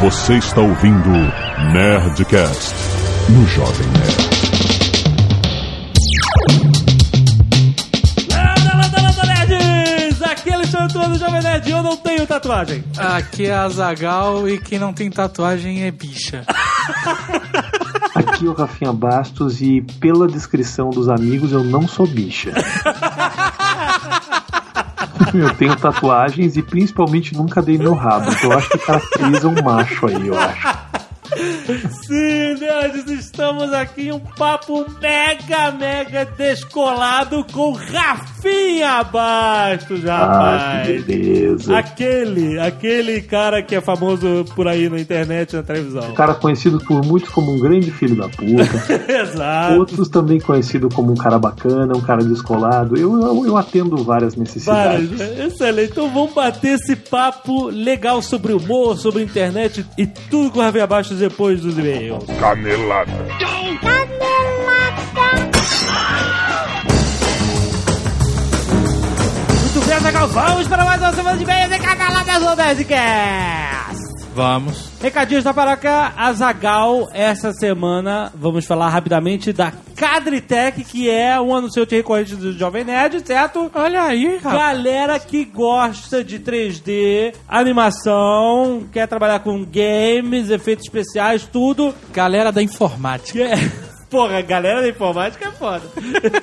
Você está ouvindo Nerdcast no Jovem Nerd. Landa, landa, landa, nerds! Aqui é Alexandre do Jovem Nerd e eu não tenho tatuagem. Aqui é Azagal e quem não tem tatuagem é bicha. Aqui é o Rafinha Bastos e pela descrição dos amigos eu não sou bicha. Eu tenho tatuagens e principalmente nunca dei meu rabo. Então eu acho que caracteriza um macho aí, eu acho. Sim, estamos aqui em um papo mega, mega descolado com Rafinha Bastos, Ah, rapaz. que beleza. Aquele, aquele cara que é famoso por aí na internet, na televisão. Cara conhecido por muitos como um grande filho da puta. Exato. Outros também conhecido como um cara bacana, um cara descolado. Eu, eu, eu atendo várias necessidades. Várias. Excelente. Então vamos bater esse papo legal sobre humor, sobre internet e tudo com o Rafinha Bastos depois dos e-mails. Canelada. Muito bem, Azaghal, vamos para mais uma semana de e-mails em Canaladas do Nerdcast. Vamos. Recadinhos da Paraca, Azagal, essa semana vamos falar rapidamente da Cadritech, que é um anunciante recorrente do Jovem Nerd, certo? Olha aí, rapaz. Galera que gosta de 3D, animação, quer trabalhar com games, efeitos especiais, tudo. Galera da informática. Que- Porra, galera da informática é foda.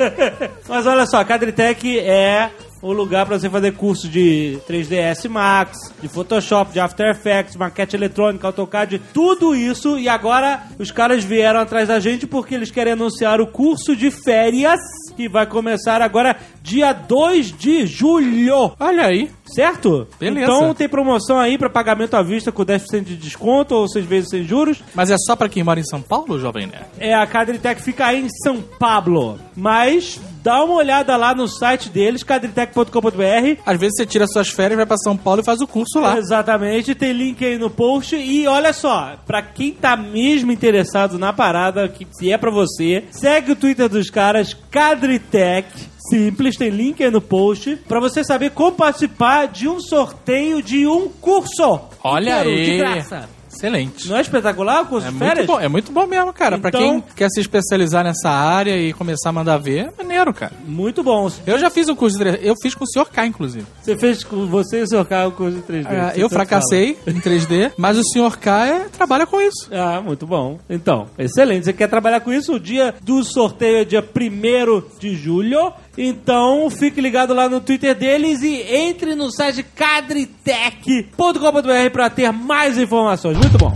Mas olha só, a Cadritech é o lugar para você fazer curso de 3ds Max, de Photoshop, de After Effects, maquete eletrônica, AutoCAD, tudo isso. E agora os caras vieram atrás da gente porque eles querem anunciar o curso de férias que vai começar agora dia 2 de julho. Olha aí. Certo? Beleza. Então tem promoção aí para pagamento à vista com 10% de desconto ou 6 vezes sem juros. Mas é só pra quem mora em São Paulo, jovem nerd? É, a Cadritech fica aí em São Pablo. Mas dá uma olhada lá no site deles, cadritech.com.br. Às vezes você tira suas férias, vai pra São Paulo e faz o curso lá. Exatamente, tem link aí no post. E olha só, pra quem tá mesmo interessado na parada, que se é pra você, segue o Twitter dos caras, Cadritech. Simples, tem link aí no post pra você saber como participar de um sorteio de um curso. Olha Inteiro, aí. De graça. Excelente. Não é espetacular o curso É de muito, férias? bom, é muito bom mesmo, cara. Pra Então- quem quer se especializar nessa área e começar a mandar ver, é maneiro, cara. Muito bom. Eu já fiz o curso de 3D. Eu fiz com o Sr. K, inclusive. Você fez com você e o seu carro o curso de 3D. Ah, eu tanto fracassei em 3D, mas o Sr. K é- trabalha com isso. fala. Ah, muito bom. Então, excelente. Você quer trabalhar com isso? O dia do sorteio é dia 1 de julho. Então, fique ligado lá no Twitter deles e entre no site cadritech.com.br para ter mais informações. Muito bom.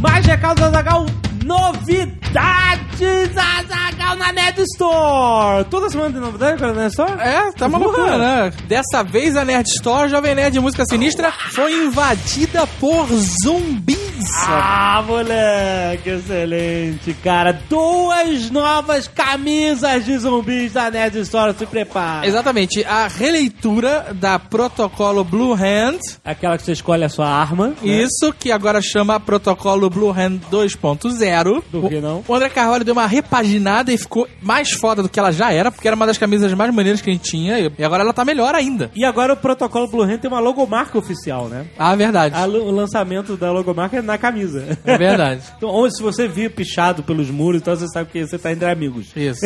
Mais recados, Azagal. Novidades, Azagal, na Net Store. Toda semana tem novidade com a Net Store? É, tá uma loucura, né? Dessa vez a Nerd Store, Jovem Nerd Música Sinistra, foi invadida por zumbis. Ah, moleque, excelente, cara. Duas novas camisas de zumbis da Nerd Store, se prepara. Exatamente, a releitura da protocolo Blue Hand, Aquela que você escolhe a sua arma. né? isso que agora chama protocolo Blue Hand 2.0. Do que não? O André Carvalho deu uma repaginada e ficou mais foda do que ela já era, porque era uma das camisas mais maneiras que a gente tinha, e agora ela tá melhor ainda. E agora o protocolo Blue Hand tem uma logomarca oficial, né? Ah, verdade. A- o lançamento da logomarca é na camisa. É verdade. então, ou se você vir pichado pelos muros, então você sabe que você tá entre amigos. Isso.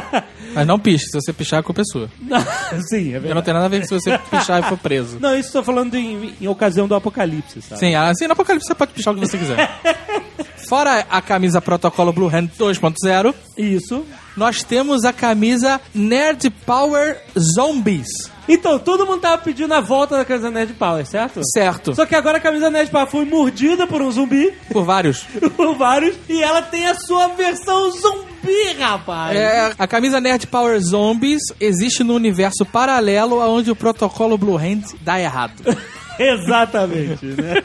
Mas não piche, se você pichar, a culpa é sua. Sim, é Eu não verdade. tem nada a ver se você pichar e for preso. Não, isso eu tô falando em, em ocasião do apocalipse, sabe? Sim, assim, no Apocalipse você pode pichar o que você quiser. Fora a camisa protocolo Blue Hand 2.0, Isso. nós temos a camisa Nerd Power Zombies. Então, todo mundo tava pedindo a volta da camisa Nerd Power, certo? Certo. Só que agora a camisa Nerd Power foi mordida por um zumbi, Por vários. por vários, e ela tem a sua versão zumbi, rapaz. É, a camisa Nerd Power Zombies existe no universo paralelo onde o protocolo Blue Hand dá errado. Exatamente, né?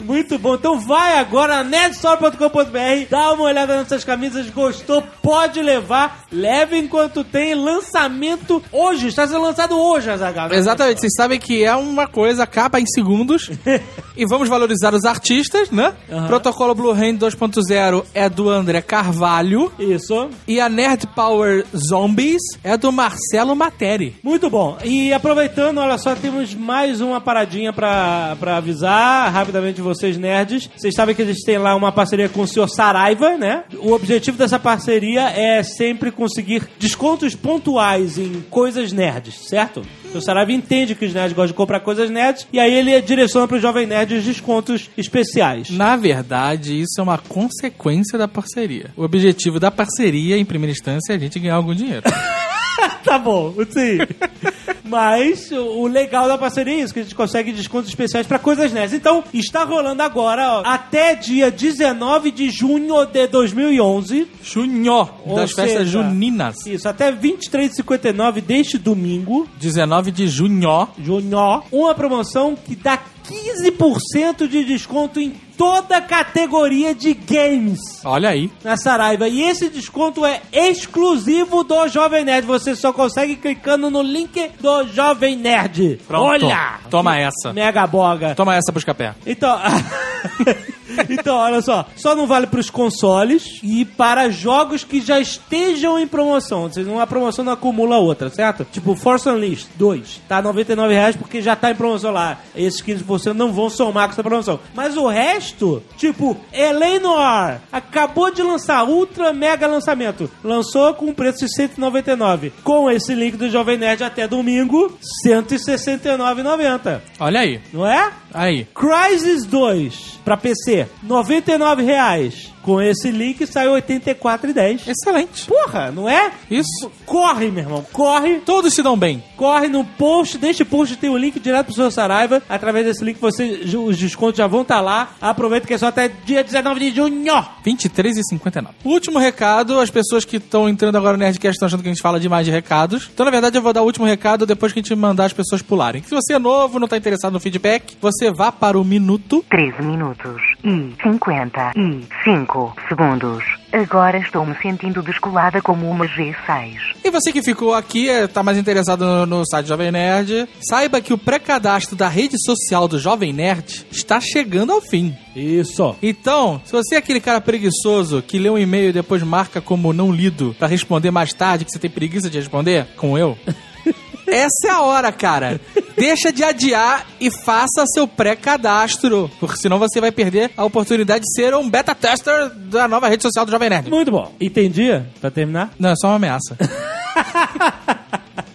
Muito bom. Então vai agora na netstore.com.br, dá uma olhada nessas camisas, gostou, pode levar, leve enquanto tem lançamento hoje, está sendo lançado hoje, Azaghal. né? Exatamente, vocês sabem que é uma coisa, acaba em segundos. E vamos valorizar os artistas, né? Aham. Protocolo Blue Hand 2.0 é do André Carvalho. Isso. E a Nerd Power Zombies é do Marcelo Materi. Muito bom. E aproveitando, olha só, temos mais uma paradinha pra, pra avisar rapidamente vocês, nerds. Vocês sabem que a gente tem lá uma parceria com o senhor Saraiva, né? O objetivo dessa parceria é sempre conseguir descontos pontuais em coisas nerds, certo? O Saraiva entende que os nerds gostam de comprar coisas nerds e aí ele direciona pro Jovem Nerd os descontos especiais. Na verdade, isso é uma consequência da parceria. O objetivo da parceria, em primeira instância, é a gente ganhar algum dinheiro. tá bom, sim. Mas o legal da parceria é isso, que a gente consegue descontos especiais pra coisas nerds. Então, está rolando agora, ó, até dia 19 de junho de 2011. Junho Ou das festas seja, juninas. Isso, até 23h59 deste domingo, 19 de junho. junho, uma promoção que dá 15% de desconto em toda a categoria de games Olha aí. na Saraiva. E esse desconto é exclusivo do Jovem Nerd. Você só consegue clicando no link do Jovem Nerd. Pronto. Olha! Toma essa. Mega boga. Toma essa, Buscapé. Então. então, olha só. Só não vale para os consoles e para jogos que já estejam em promoção. Ou seja, uma promoção não acumula outra, certo? Tipo, Force Unleashed 2. Tá 99 reais porque já tá em promoção lá. Esses 15% não vão somar com essa promoção. Mas o resto, tipo, Eleanor acabou de lançar ultra mega lançamento. Lançou com um preço de 199. Com esse link do Jovem Nerd até domingo, 169,90. Olha aí. Não é? Aí. Crysis 2 pra PC, 99 reais. Com esse link sai R$ 84,10. Excelente. Porra, não é? Isso. Corre, meu irmão, corre. Todos se dão bem. Corre no post, deste post tem o link direto pro seu Saraiva. Através desse link você, os descontos já vão estar lá. Aproveita que é só até dia 19 de junho. 23 e 59. Último recado, as pessoas que estão entrando agora no Nerdcast estão achando que a gente fala demais de recados. Então, na verdade, eu vou dar o último recado depois que a gente mandar as pessoas pularem. Se você é novo, não está interessado no feedback, você vá para o minuto 13 minutos e 55 segundos. Agora estou me sentindo descolada como uma G6. E você que ficou aqui, está mais interessado no, no site Jovem Nerd, saiba que o pré-cadastro da rede social do Jovem Nerd está chegando ao fim. Isso. Então, se você é aquele cara preguiçoso que lê um e-mail e depois marca como não lido pra responder mais tarde, que você tem preguiça de responder, como eu. Essa é a hora, cara. Deixa de adiar e faça seu pré-cadastro, porque senão você vai perder a oportunidade de ser um beta tester da nova rede social do Jovem Nerd. Muito bom. Entendi? Pra terminar? Não, é só uma ameaça.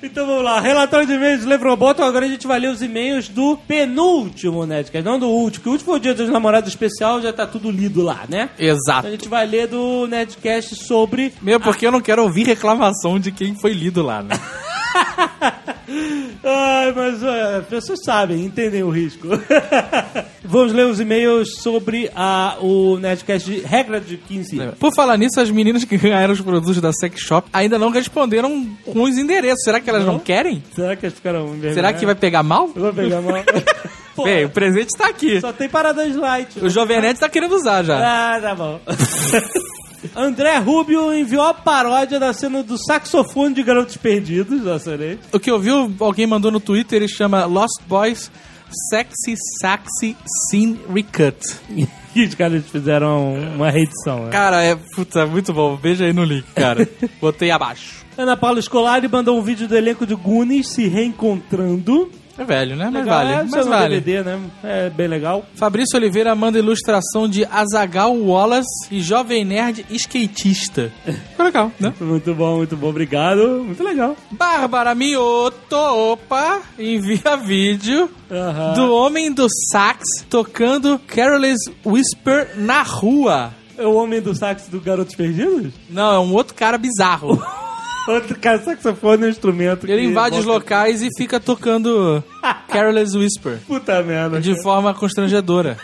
Então vamos lá, relatório de e-mails do Levroboto. Agora a gente vai ler os e-mails do penúltimo Nerdcast, não do último, que o último foi o dia dos namorados especial, já tá tudo lido lá, né? Então Exato. a gente vai ler do Nerdcast sobre. Mesmo porque eu não quero ouvir reclamação de quem foi lido lá, né? Ai, mas as pessoas sabem, entendem o risco. Vamos ler os e-mails sobre a, o Nerdcast de regra de 15. Por falar nisso, as meninas que ganharam os produtos da Sex Shop ainda não responderam com os endereços. Será que elas não, Não? querem? Será que eles ficaram envergonhados? Será que vai pegar mal? Eu vou pegar mal. Bem, o presente tá aqui. só tem Paradise Light. O Jovem Nerd tá querendo usar já. Ah, tá bom. André Rubio enviou a paródia da cena do saxofone de Garotos Perdidos, nossa, né? O que eu vi, alguém mandou no Twitter, ele chama Lost Boys Sexy Saxy Scene Recut. E os caras fizeram uma reedição, né? Cara, é puta, muito bom. Veja aí no link, cara. Botei abaixo. Ana Paula Scolari mandou um vídeo do elenco de Goonies se reencontrando. É velho, né? Mas Legal, vale. é, Mas no vale. DVD, né? É bem legal. Fabrício Oliveira manda ilustração de Azagal Wallace e Jovem Nerd Skatista. Ficou legal, né? Muito bom, muito bom, obrigado. Muito legal. Bárbara Mioto, opa, envia vídeo Aham. do homem do sax tocando Carol's Whisper na rua. É o homem do sax do Garotos Perdidos? Não, é um outro cara bizarro. Outro cara, saxofone é um instrumento. Ele que invade os locais e fica tocando Carol's Whisper. Puta merda. De forma constrangedora.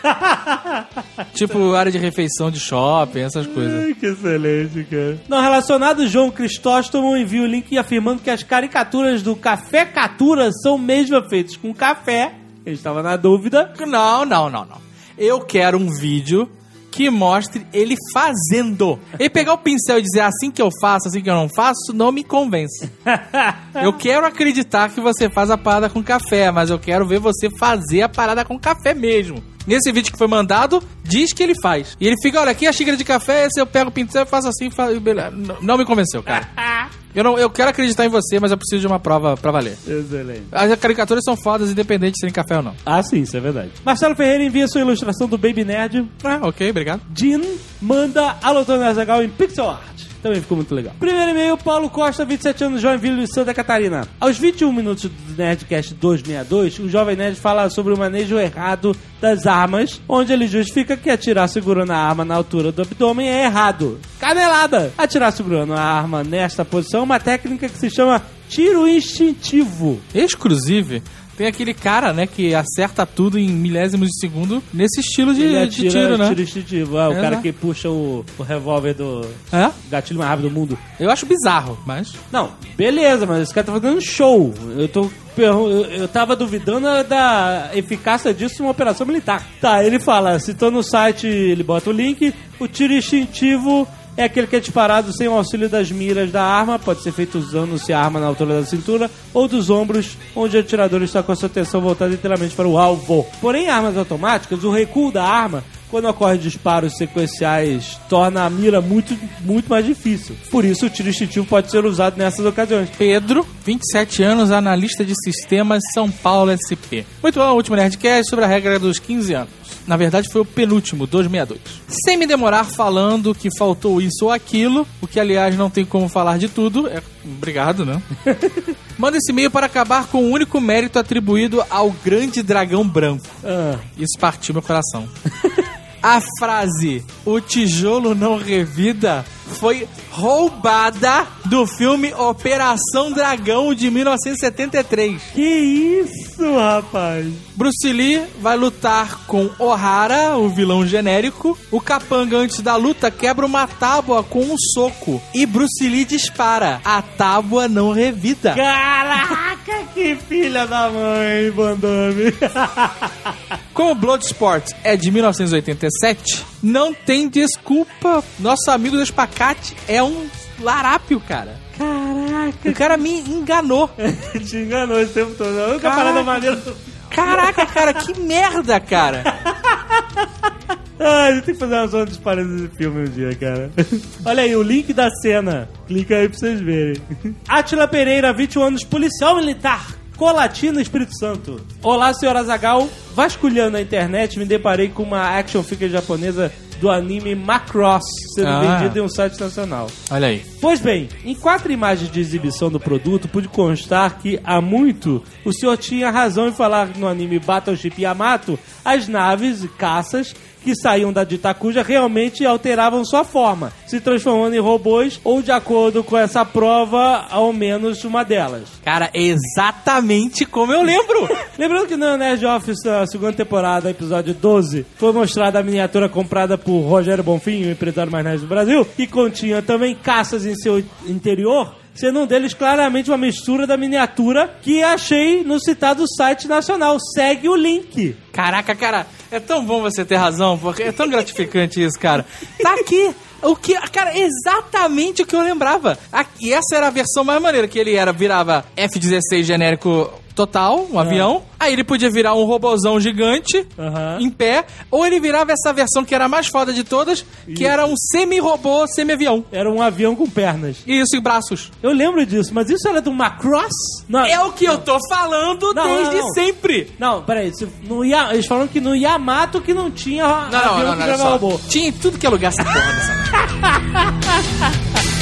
tipo área de refeição de shopping, essas coisas. Ai, que excelente, cara. Não, relacionado, João Cristóstomo envia o link afirmando que as caricaturas do Café Catura são mesmo feitas com café. Ele estava na dúvida. Não, não, não, não. Eu quero um vídeo que mostre ele fazendo. Ele pegar o pincel e dizer assim que eu faço, assim que eu não faço, não me convence. eu quero acreditar que você faz a parada com café, mas eu quero ver você fazer a parada com café mesmo. Nesse vídeo que foi mandado, diz que ele faz. E ele fica, olha, aqui a xícara de café, se eu pego o pincel e faço assim, faço... Não, não me convenceu, cara. Eu, não, eu quero acreditar em você, mas eu preciso de uma prova pra valer. Excelente. As caricaturas são fodas, independente de serem café ou não. Ah, sim, isso é verdade. Marcelo Ferreira envia sua ilustração do Baby Nerd. Ah, ok, obrigado. Jean manda Alô Tony Azaghal em pixel art. Também ficou muito legal. Primeiro e-mail, Paulo Costa, 27 anos, Joinville, Santa Catarina. Aos 21 minutos do Nerdcast 262, o Jovem Nerd fala sobre o manejo errado das armas, onde ele justifica que atirar segurando a arma na altura do abdômen é errado. Canelada! Atirar segurando a arma nesta posição é uma técnica que se chama tiro instintivo. Exclusive, tem aquele cara, né, que acerta tudo em milésimos de segundo nesse estilo de, Ele de atira tiro, né? tiro instintivo. É, o É, cara né? que puxa o, o revólver do É? Gatilho mais rápido do mundo. Eu acho bizarro, mas. Não, beleza, mas esse cara tá fazendo um show. Eu tô. Eu, eu tava duvidando da eficácia disso em uma operação militar. Tá, ele fala, citando o site, ele bota o link, o tiro instintivo é aquele que é disparado sem o auxílio das miras da arma, pode ser feito usando-se a arma na altura da cintura ou dos ombros, onde o atirador está com a sua atenção voltada inteiramente para o alvo. Porém, armas automáticas, o recuo da arma quando ocorre disparos sequenciais, torna a mira muito, muito mais difícil. Por isso, o tiro instintivo pode ser usado nessas ocasiões. Pedro, 27 anos, analista de sistemas, São Paulo SP. Muito bom, último Nerdcast sobre a regra dos 15 anos. Na verdade, foi o penúltimo, 262. Sem me demorar falando que faltou isso ou aquilo, o que, aliás, não tem como falar de tudo. É... Obrigado, né? Manda esse e-mail para acabar com o único mérito atribuído ao grande dragão branco. Ah, Isso partiu meu coração. A frase O tijolo não revida foi roubada do filme Operação Dragão de 1973. que isso, rapaz? Bruce Lee vai lutar com O'Hara, o vilão genérico. O capanga, antes da luta, quebra uma tábua com um soco. E Bruce Lee dispara. A tábua não revida. Caraca, que filha da mãe, Bandame. Como Bloodsport é de 1987, não tem desculpa. Nosso amigo do Espacate é um larápio, cara. Caraca, O cara me enganou. te enganou esse tempo todo. A única parada maneira. Caraca, cara, que merda, cara. Ah, a gente tem que fazer uma zona de disparando desse filme um dia, cara. Olha aí, o link da cena. Clica aí pra vocês verem. Atila Pereira, 21 anos, policial militar. Colatina, Espírito Santo. Olá, senhora Zagal. Vasculhando a internet, me deparei com uma action figure japonesa do anime Macross sendo Ah. vendida em um site nacional. Olha aí. Pois bem, em quatro imagens de exibição do produto, pude constar que há muito o senhor tinha razão em falar que no anime Battleship Yamato, as naves e caças que saíam da Ditacuja realmente alteravam sua forma, se transformando em robôs ou, de acordo com essa prova, ao menos uma delas. Cara, é exatamente como eu lembro. Lembrando que no Nerd Office, a segunda temporada, episódio 12, foi mostrada a miniatura comprada por Rogério Bonfim, o empresário mais nerd do Brasil, que continha também caças em seu interior, sendo um deles claramente uma mistura da miniatura que achei no citado site nacional. Segue o link. Caraca, cara, é tão bom você ter razão, porque é tão gratificante isso, cara. Tá aqui. O que, cara, exatamente o que eu lembrava. Aqui, essa era a versão mais maneira, que ele era, virava F-16 genérico total, um avião. Aí ele podia virar um robozão gigante, Aham. em pé, ou ele virava essa versão que era a mais foda de todas, que era um semi-robô, semi-avião. Era um avião com pernas. Isso, e braços. Eu lembro disso, mas isso era do Macross? Não, É o que eu tô falando Não, desde não, não. sempre. não peraí. se- No, Ya- eles falam que no Yamato que não tinha Não, não, avião não, que não, olha virava só. robô. Tinha em tudo que é lugar essa porra dessa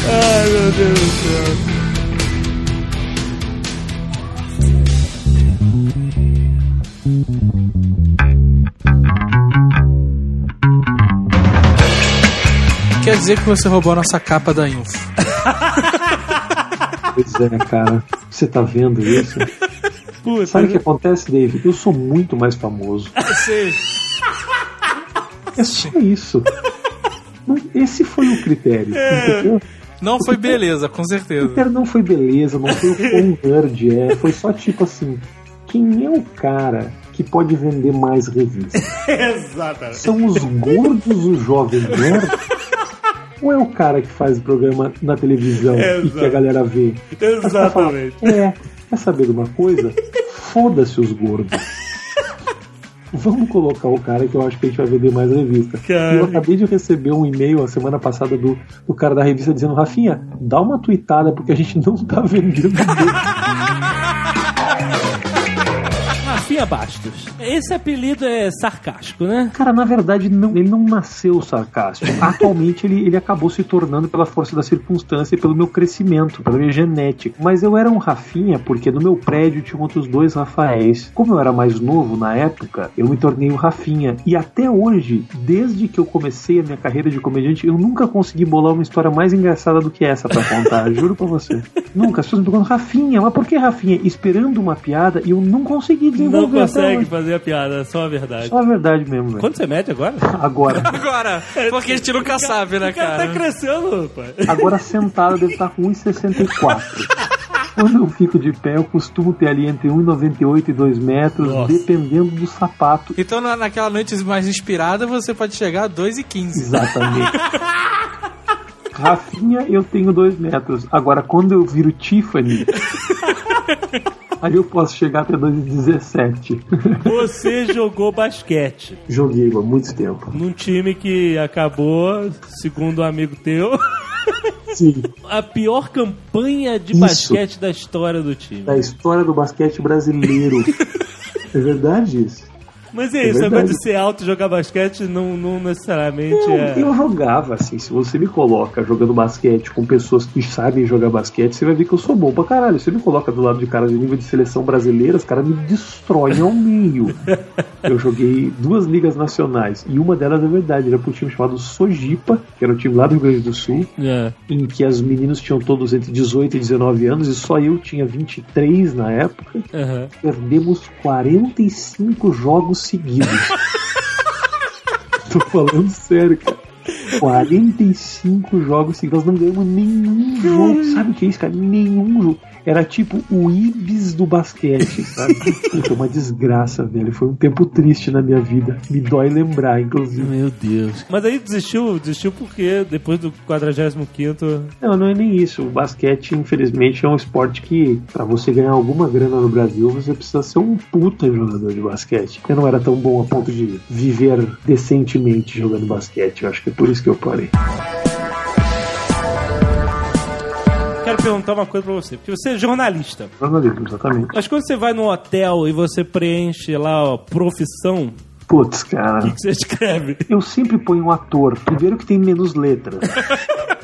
Ai, meu Deus do céu. Dizer que você roubou a nossa capa da Info. Pois é, cara. Você tá vendo isso? Puta, Sabe o que acontece, Dave? Eu sou muito mais famoso. Sei. É só isso. Esse foi o critério. Entendeu? Não foi beleza, com O certeza. critério não foi beleza, não foi o quão nerd é. Foi só tipo assim: quem é o cara que pode vender mais revistas? Exatamente. São os gordos, o jovem nerd? Ou é o cara que faz o programa na televisão e Exato. que a galera vê? Exatamente. É, quer saber de uma coisa? Foda-se os gordos. Vamos colocar o cara que eu acho que a gente vai vender mais revista. Cara. E eu acabei de receber um e-mail a semana passada do, do cara da revista dizendo: Rafinha, dá uma tweetada porque a gente não tá vendendo Bastos. Esse apelido é sarcástico, né? Cara, na verdade, não, ele não nasceu sarcástico. Atualmente, ele, ele acabou se tornando pela força da circunstância e pelo meu crescimento, pela minha genética. Mas eu era um Rafinha porque no meu prédio tinha outros dois Rafaéis. Como eu era mais novo na época, eu me tornei o Rafinha. E até hoje, desde que eu comecei a minha carreira de comediante, eu nunca consegui bolar uma história mais engraçada do que essa pra contar. juro pra você. Nunca. As pessoas me perguntam, Rafinha, mas por que Rafinha? Esperando uma piada e eu não consegui Não desenvolver até consegue fazer a piada, só a verdade. Só a verdade mesmo, velho. Quanto você mede agora? Agora. Agora, porque a gente nunca sabe, né, O cara cara? tá crescendo, pai. Agora sentado deve estar com 1,64. Quando eu fico de pé, eu costumo ter ali entre 1,98 e 2 metros, Nossa. dependendo do sapato. Então, na- naquela noite mais inspirada, você pode chegar a 2 e 15. Exatamente. Rafinha, eu tenho 2 metros. Agora, quando eu viro Tiffany, aí eu posso chegar até 2,17. Você jogou basquete Joguei há muito tempo. num time que acabou, segundo um amigo teu, Sim, a pior campanha de Isso. basquete da história do time. da história do basquete brasileiro. É verdade isso. Mas é É isso, verdade. de ser alto e jogar basquete não, não necessariamente Eu, é. eu jogava, assim, se você me coloca jogando basquete com pessoas que sabem jogar basquete, você vai ver que eu sou bom pra caralho. Você me coloca do lado de caras de nível de seleção brasileira, os caras me destroem ao meio. Eu joguei duas ligas nacionais, e uma delas é verdade, era pro time chamado Sojipa, que era o time lá do Rio Grande do Sul, É. em que os meninos tinham todos entre 18 e 19 anos, e só eu tinha 23 na época. Aham. Perdemos 45 jogos seguidos. Tô falando sério, cara. 45 jogos seguidos. Nós não ganhamos nenhum jogo. Sabe o que é isso, cara? Nenhum jogo. Era tipo o Ibis do basquete, sabe? Puta, uma desgraça, velho. Foi um tempo triste na minha vida. Me dói lembrar, inclusive. Meu Deus. Mas aí desistiu, desistiu porque depois do 45 Não, não é nem isso. O basquete, infelizmente, é um esporte que, pra você ganhar alguma grana no Brasil, você precisa ser um puta jogador de basquete. Eu não era tão bom a ponto de viver decentemente jogando basquete. Eu acho que é por isso que eu parei. Quero perguntar uma coisa pra você, porque você é jornalista. Jornalismo, exatamente. Mas quando você vai no hotel e você preenche lá, ó, profissão, Putz, o cara. que você escreve? Eu sempre ponho um ator. Primeiro que tem menos letras.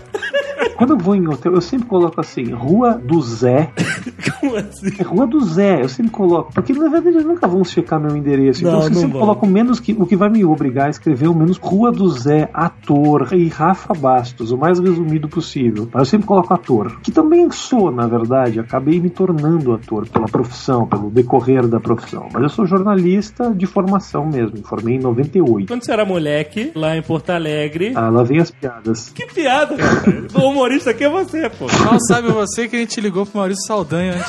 Quando eu vou em hotel, eu sempre coloco assim, Rua do Zé. Como assim? É Rua do Zé, eu sempre coloco. Porque na verdade eles nunca vão checar meu endereço. Não, então eu sempre vão. coloco menos que. O que vai me obrigar a escrever o menos Rua do Zé, ator e Rafa Bastos, o mais resumido possível. Mas eu sempre coloco ator. Que também sou, na verdade, acabei me tornando ator pela profissão, pelo decorrer da profissão. Mas eu sou jornalista de formação mesmo. Me formei em 98. Quando você era moleque, lá em Porto Alegre. Ah, lá vem as piadas. Que piada, cara. O humorista aqui é você, pô. Mal sabe você que a gente ligou pro Maurício Saldanha antes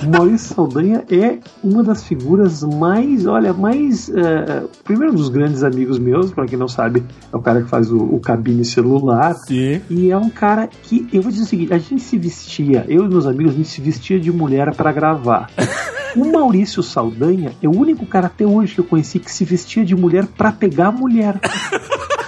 de. O Maurício Saldanha é uma das figuras mais, olha, mais. eh, primeiro, um dos grandes amigos meus, pra quem não sabe, é o cara que faz o, o cabine celular. Sim. E é um cara que, eu vou dizer o seguinte: a gente se vestia, eu e meus amigos, a gente se vestia de mulher pra gravar. O Maurício Saldanha é o único cara até hoje que eu conheci que se vestia de mulher pra pegar mulher.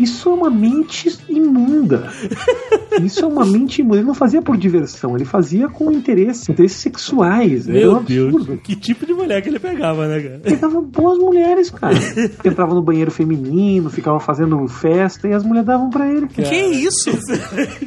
Isso é uma mente imunda. Isso é uma mente imunda. Ele não fazia por diversão, ele fazia com interesse, interesses sexuais. Era um Meu Deus. Que tipo de mulher que ele pegava, né, cara? Pegava boas mulheres, cara. Entrava no banheiro feminino, ficava fazendo festa e as mulheres davam pra ele. Que isso?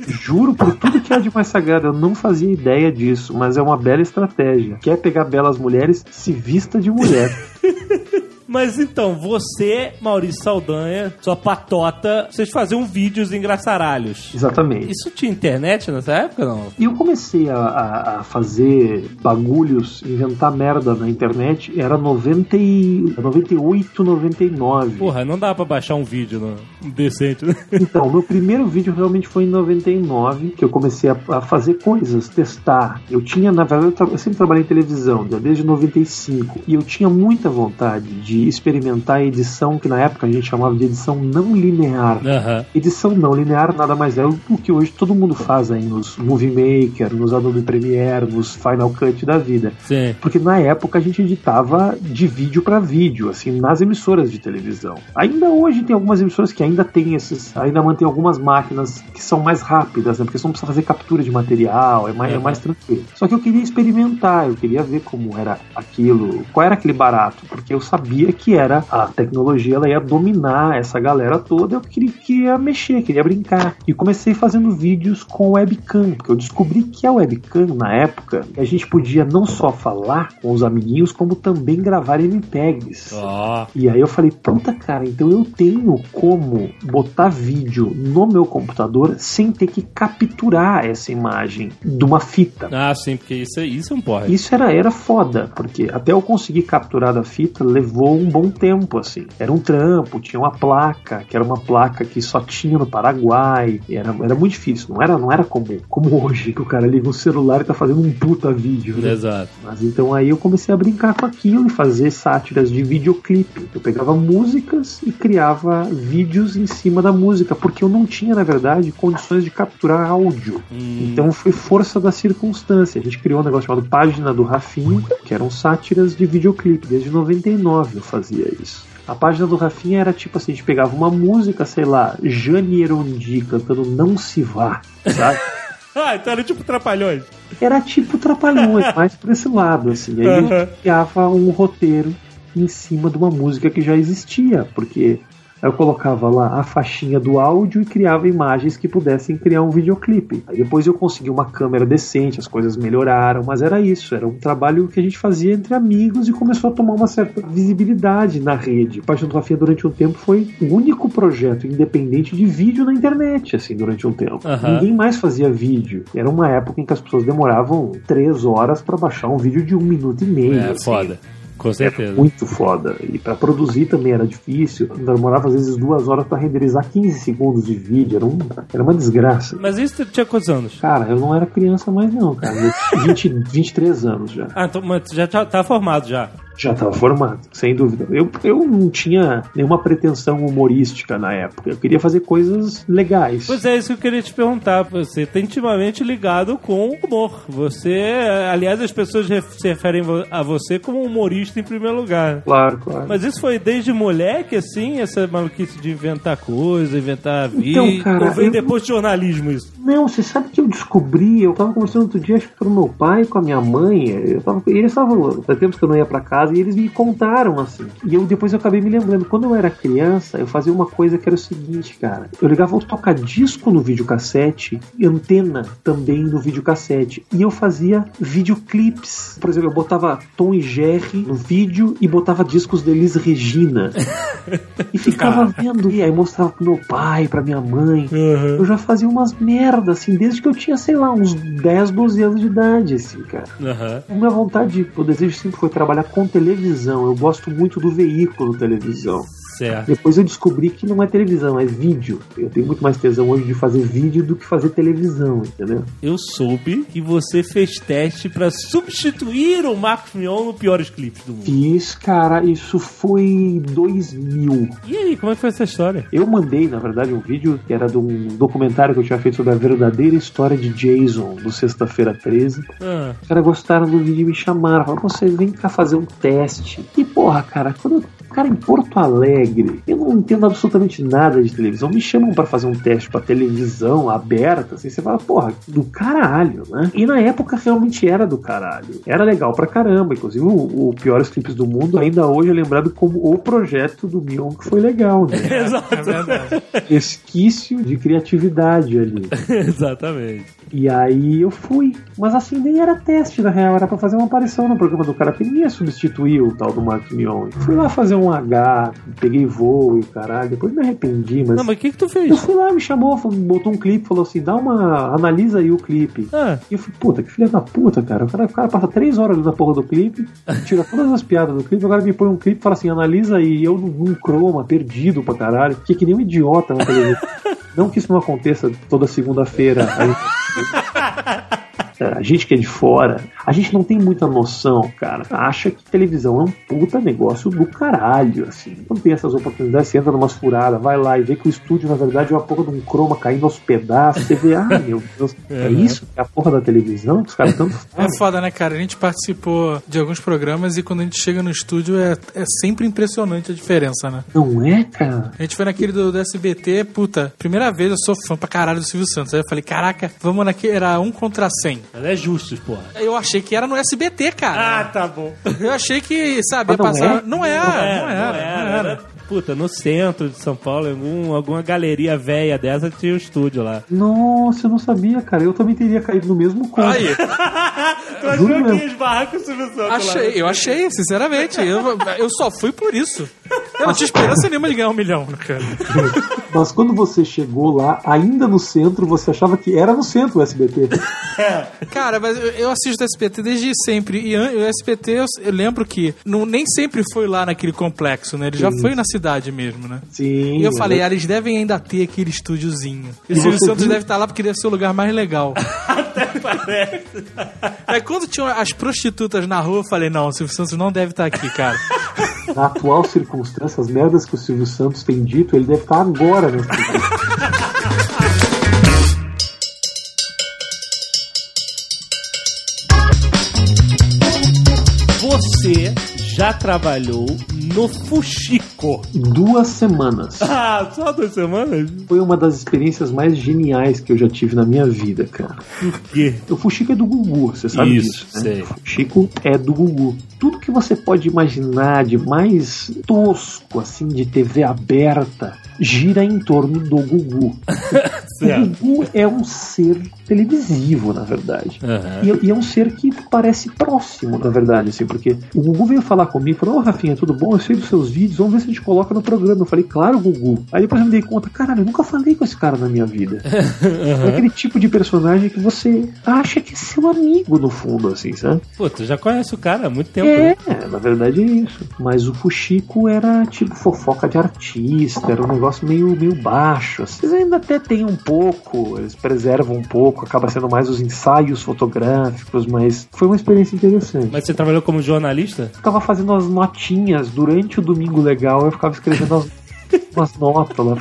Juro por tudo que é de mais sagrado, eu não fazia ideia disso, mas é uma bela estratégia. Quer pegar belas mulheres, se vista de mulher. Mas então, você, Maurício Saldanha, sua patota, vocês faziam vídeos engraçaralhos. Exatamente. Isso tinha internet nessa época, não? E eu comecei a, a- a fazer bagulhos, inventar merda na internet, era 90 e, 98, 99. Porra, não dá pra baixar um vídeo no... decente, né? Então, meu primeiro vídeo realmente foi em 99, que eu comecei a, a fazer coisas, testar. Eu tinha, na verdade, eu, tra- eu sempre trabalhei em televisão, já desde 95, e eu tinha muita vontade de experimentar a edição, que na época a gente chamava de edição não linear. Aham. Edição não linear nada mais é do que hoje todo mundo faz aí nos Movie Maker, nos Adobe Premiere, nos Final Cut da vida. Sim. Porque na época a gente editava de vídeo para vídeo, assim, nas emissoras de televisão. Ainda hoje tem algumas emissoras que ainda tem esses, ainda mantém algumas máquinas que são mais rápidas, né? Porque você não precisa fazer captura de material, é mais, é mais tranquilo. Só que eu queria experimentar, eu queria ver como era aquilo, qual era aquele barato, porque eu sabia que era a tecnologia, ela ia dominar essa galera toda, eu queria, queria mexer, queria brincar. E comecei fazendo vídeos com webcam, porque eu descobri que a webcam, na época, a gente podia não só falar com os amiguinhos, como também gravar MPEGs. Ó. E aí eu falei, puta cara, então eu tenho como botar vídeo no meu computador sem ter que capturar essa imagem de uma fita. Ah, sim, porque isso, é- isso é um porra. Isso era, era foda, porque até eu conseguir capturar da fita levou um bom tempo, assim. Era um trampo, tinha uma placa, que era uma placa que só tinha no Paraguai. Era, era muito difícil, não era, não era como, como hoje, que o cara liga um celular e tá fazendo um puta vídeo. Né? Exato. Mas então aí eu comecei a brincar com aquilo e fazer sátiras de videoclipe. Eu pegava músicas e criava vídeos em cima da música, porque eu não tinha, na verdade, condições de capturar áudio. Então foi força da circunstância. A gente criou um negócio chamado Página do Rafinho, que eram sátiras de videoclipe. Desde 99 eu fazia isso. A página do Rafinha era tipo assim, a gente pegava uma música, sei lá, Jane Erondi cantando Não Se Vá, sabe? Ah, então era tipo Trapalhões. era tipo Trapalhões, mais por esse lado, assim. Aí a Aham. gente criava um roteiro em cima de uma música que já existia, porque eu colocava lá a faixinha do áudio e criava imagens que pudessem criar um videoclipe. Aí depois eu consegui uma câmera decente, as coisas melhoraram, mas era isso, era um trabalho que a gente fazia entre amigos e começou a tomar uma certa visibilidade na rede. A Paixão do Rafinha durante um tempo foi o único projeto independente de vídeo na internet, assim, durante um tempo. Aham. Ninguém mais fazia vídeo. Era uma época em que as pessoas demoravam três horas pra baixar um vídeo de um minuto e meio. É, assim. foda. Com Era certeza. muito foda. E pra produzir também era difícil. Demorava às vezes duas horas pra renderizar 15 segundos de vídeo. Era, um, era uma desgraça. Mas isso tu tinha quantos anos? Cara, eu não era criança mais não, cara. Eu tinha 20, 23 anos já. Ah, então mas já tá, tá formado já. Já estava formado, sem dúvida. Eu, eu não tinha nenhuma pretensão humorística na época. Eu queria fazer coisas legais. Pois é, isso que eu queria te perguntar. Você tá intimamente ligado com o humor. Você, aliás, as pessoas se referem a você como humorista em primeiro lugar. Claro, claro. Mas isso foi desde moleque, assim, essa maluquice de inventar coisa, inventar vídeo. Então, cara, Ou veio eu- depois de jornalismo isso? Não, você sabe que eu descobri, eu tava conversando outro dia, acho que com o meu pai, com a minha mãe, eu tava, eles estavam, faz tempos que eu não ia pra casa, e eles me contaram, assim. E eu depois eu acabei me lembrando, quando eu era criança, eu fazia uma coisa que era o seguinte, cara, eu ligava o toca-disco no videocassete e antena também no videocassete, e eu fazia videoclips. Por exemplo, eu botava Tom e Jerry no vídeo e botava discos de Elis Regina. e ficava vendo, e aí mostrava pro meu pai, pra minha mãe. Eu já fazia umas merdas, assim, desde que eu tinha, sei lá, uns 10, 12 anos de idade, assim, cara. A minha vontade, o desejo sempre foi trabalhar com televisão. Eu gosto muito do veículo televisão. Certo. Depois eu descobri que não é televisão, é vídeo. Eu tenho muito mais tesão hoje de fazer vídeo do que fazer televisão, entendeu? Eu soube que você fez teste pra substituir o Marcos Mion no Piores Clipes do Mundo. Fiz, cara, isso foi 2000. E aí, como é que foi essa história? Eu mandei, na verdade, um vídeo que era de um documentário que eu tinha feito sobre a verdadeira história de Jason, do Sexta-feira 13. Ah, Os caras gostaram do vídeo e me chamaram. Falaram, você vem cá fazer um teste. E porra, cara, quando eu Cara, em Porto Alegre, eu não entendo absolutamente nada de televisão. Me chamam pra fazer um teste pra televisão aberta, assim, você fala, porra, do caralho, né? E na época realmente era do caralho. Era legal pra caramba. Inclusive, o, o Piores Clipes do Mundo ainda hoje é lembrado como o projeto do Mion que foi legal, né? exato. É verdade. Resquício de criatividade ali. Exatamente. E aí eu fui. Mas assim, nem era teste, na real. Era pra fazer uma aparição no programa do cara, que nem ia substituir o tal do Mark Mion. Fui lá fazer um um H, peguei voo e caralho. Depois me arrependi, mas. Não, mas o que que tu Eu fez? fui lá, me chamou, botou um clipe, falou assim: dá uma. analisa aí o clipe. Ah, E eu falei, puta, que filha da puta, cara. O cara, o cara passa três horas na porra do clipe, tira todas as piadas do clipe, agora me põe um clipe e fala assim, analisa aí, eu num, croma, perdido pra caralho. Fiquei que nem um idiota na televisão. Não que isso não aconteça toda segunda-feira. Aí- É, A gente que é de fora, a gente não tem muita noção, cara. Acha que televisão é um puta negócio do caralho, assim. Quando tem essas oportunidades, você entra numas furadas, vai lá e vê que o estúdio, na verdade, é uma porra de um croma caindo aos pedaços. Você vê, ah, meu Deus, é isso que é a porra da televisão? que Os caras tanto fazem. É foda, né, cara? A gente participou de alguns programas e quando a gente chega no estúdio é, é sempre impressionante a diferença, né? Não é, cara? A gente foi naquele do, do SBT, puta, primeira vez eu sou fã pra caralho do Silvio Santos. Aí eu falei, caraca, vamos naquele, era um contra 100. Mas é justo, porra. Eu achei que era no SBT, cara. Ah, tá bom. Eu achei que, sabe, ia não passar. é? Não era, não era, não era. era. Puta, no centro de São Paulo, em algum, alguma galeria velha dessa, tinha um estúdio lá. Nossa, eu não sabia, cara. Eu também teria caído no mesmo conto. Aí, Tu achou que ia esbarrar com o Silvio Santos achei, eu achei, sinceramente. Eu, eu só fui por isso. Eu não tinha esperança nenhuma de ganhar um milhão, cara. Mas quando você chegou lá, ainda no centro, você achava que era no centro o SBT. Cara, mas eu, assisto SBT desde sempre. E o SBT, eu, eu lembro que não, nem sempre foi lá naquele complexo, né? Ele já Sim. foi na cidade mesmo, né? Sim. E eu mas falei, é- ah, eles devem ainda ter aquele estúdiozinho. E o Silvio Santos viu? deve estar lá porque deve ser o lugar mais legal. Aí quando tinham as prostitutas na rua, eu falei, não, o Silvio Santos não deve estar aqui, cara. na atual circunstância, as merdas que o Silvio Santos tem dito, ele deve estar agora nesse Você já trabalhou no Fuxico. Duas semanas. Ah, só duas semanas? Foi uma das experiências mais geniais que eu já tive na minha vida, cara. Por quê? O Fuxico é do Gugu, você sabe Isso, disso, né? sei. O Fuxico é do Gugu. Tudo que você pode imaginar de mais tosco, assim, de TV aberta, gira em torno do Gugu. O Gugu é um ser televisivo, na verdade. Aham. E, e é um ser que parece próximo, na verdade, assim, porque o Gugu veio falar comigo, falou, ô Rafinha, tudo bom? Eu sei dos seus vídeos, vamos ver se a gente coloca no programa. Eu falei, claro, Gugu. Aí depois eu me dei conta, caralho, eu nunca falei com esse cara na minha vida. É aquele tipo de personagem que você acha que é seu amigo, no fundo, assim, sabe? Pô, tu já conhece o cara há muito tempo. né? É, na verdade é isso. Mas o Fuxico era tipo fofoca de artista, era um negócio meio, meio baixo. assim. Eles ainda até tem um pouco, eles preservam um pouco, acaba sendo mais os ensaios fotográficos, mas foi uma experiência interessante. Mas você trabalhou como jornalista? ficava fazendo as notinhas durante o Domingo Legal, eu ficava escrevendo as, umas notas lá.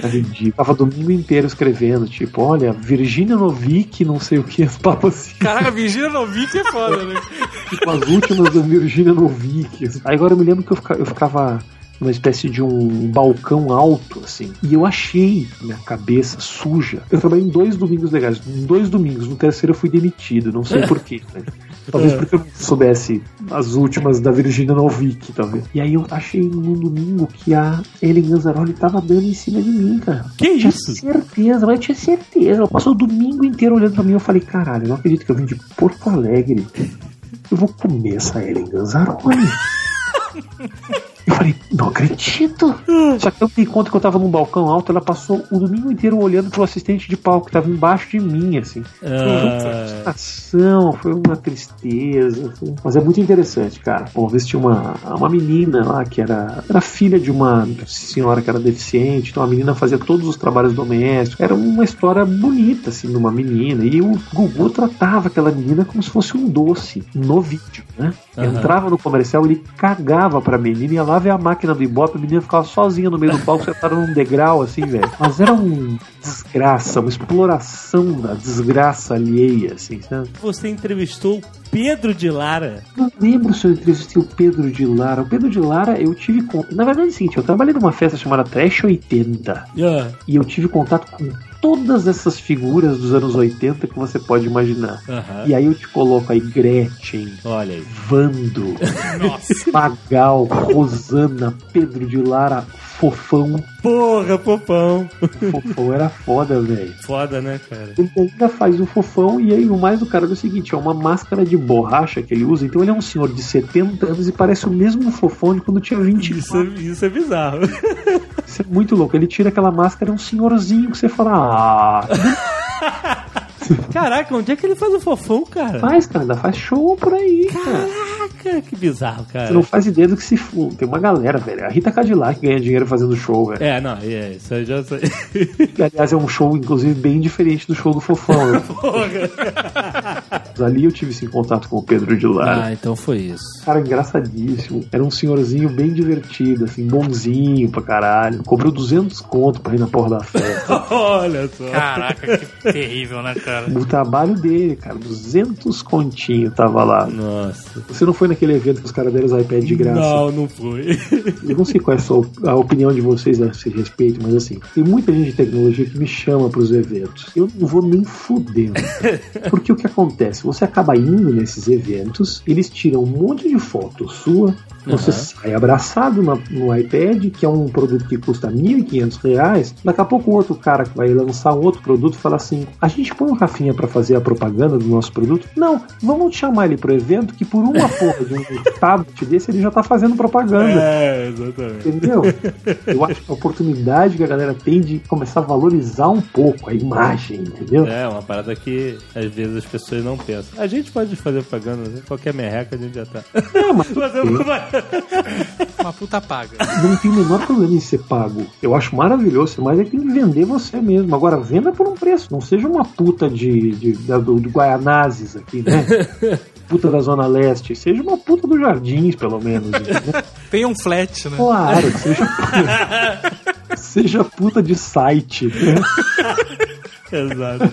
Ficava o domingo inteiro escrevendo, tipo, olha, Virginia Novick, não sei o que, as papas assim, Caraca, Virginia Novick é foda, né? tipo, as últimas da Virginia Novick. Aí agora eu me lembro que eu fica- eu ficava numa espécie de um balcão alto, assim, e eu achei minha cabeça suja. Eu trabalhei em dois domingos legais, em dois domingos, no terceiro eu fui demitido, não sei porquê. Né? Talvez porque eu não soubesse as últimas da Virginia Novick, talvez. E aí eu achei num domingo que a Ellen Ganzaroli tava dando em cima de mim, cara. Que Tinha isso? certeza, mas eu tinha certeza. Ela passou o domingo inteiro olhando pra mim. Eu falei, caralho, eu não acredito que eu vim de Porto Alegre. Eu vou comer essa Ellen Ganzaroli. Eu falei, não acredito. Só que eu me conta que eu tava num balcão alto, ela passou o domingo inteiro olhando pro assistente de palco que tava embaixo de mim, assim. Foi uma Ah, foi uma tristeza. foi- Mas é muito interessante, cara. Uma vez tinha uma, uma menina lá que era, era filha de uma senhora que era deficiente, então a menina fazia todos os trabalhos domésticos. Era uma história bonita, assim, de uma menina. E o Gugu tratava aquela menina como se fosse um doce no vídeo, né? Aham. Entrava no comercial, ele cagava pra menina, ia lá ver a máquina do Ibope, a menina ficava sozinha no meio do palco, sentada num degrau, assim, velho. Mas era um desgraça, uma exploração da desgraça alheia, assim, sabe? você entrevistou Pedro de Lara. Não lembro se eu entrevistei o Pedro de Lara. O Pedro de Lara eu tive contato. Na verdade é o seguinte, eu trabalhei numa festa chamada Trash 80 Ah, e eu tive contato com todas essas figuras dos anos 80 que você pode imaginar. Aham. E aí eu te coloco aí Gretchen, Olha aí. Vando, Magal, Rosana, Pedro de Lara, Fofão. Porra, fofão. O fofão era foda, velho. Foda, né, cara? Ele ainda faz o fofão e aí o mais do cara é o seguinte, é uma máscara de borracha que ele usa, então ele é um senhor de 70 anos e parece o mesmo fofão de quando tinha 20 Isso, é- isso é bizarro. Isso é muito louco. Ele tira aquela máscara, é um senhorzinho que você fala, ah, Caraca, onde é que ele faz o fofão, cara? faz, cara, faz show por aí, cara. Caraca, que bizarro, Você cara. não faz ideia do que se for. Tem uma galera, velho. A Rita Cadillac ganha dinheiro fazendo show, velho. É, não, é, isso eu já sei. Que, aliás, é um show, inclusive, bem diferente do show do Fofão. né? Mas Ali eu tive esse contato com o Pedro de Lara. Ah, então foi isso. Cara, engraçadíssimo. Era um senhorzinho bem divertido, assim, bonzinho pra caralho. Cobrou 200 conto pra ir na porra da festa. Olha só. Caraca, que terrível, né, cara? o trabalho dele, cara, 200 continho tava lá. Nossa. Você não foi naquele evento que os caras deram os iPads de graça? Não, não foi. Eu não sei qual é a, sua- a opinião de vocês a esse respeito, mas assim, tem muita gente de tecnologia que me chama pros eventos. Eu não vou nem fudendo. Porque o que acontece? Você acaba indo nesses eventos, eles tiram um monte de foto sua, você Aham. sai abraçado na- no iPad, que é um produto que custa 1.500 reais. Daqui a pouco o outro cara que vai lançar um outro produto fala assim: a gente põe o Rafinha pra fazer a propaganda do nosso produto? Não, vamos chamar ele pro evento que por uma porra de um tablet desse ele já tá fazendo propaganda. É, exatamente. Entendeu? Eu acho que a oportunidade que a galera tem de começar a valorizar um pouco a imagem, entendeu? É, uma parada que às vezes as pessoas não pensam. A gente pode fazer propaganda, né? qualquer merreca a gente já tá. É, mas Fazendo propaganda. Uma puta paga. não tem o menor problema em ser pago. Eu acho maravilhoso, mas é que tem que vender você mesmo. Agora, venda por um preço. Não seja uma puta de, de, do, do Guaianazes aqui, né? Puta da Zona Leste. Seja uma puta dos Jardins, pelo menos. entendeu? Tem um flat, né? Claro, seja, seja puta de site. né? Exato.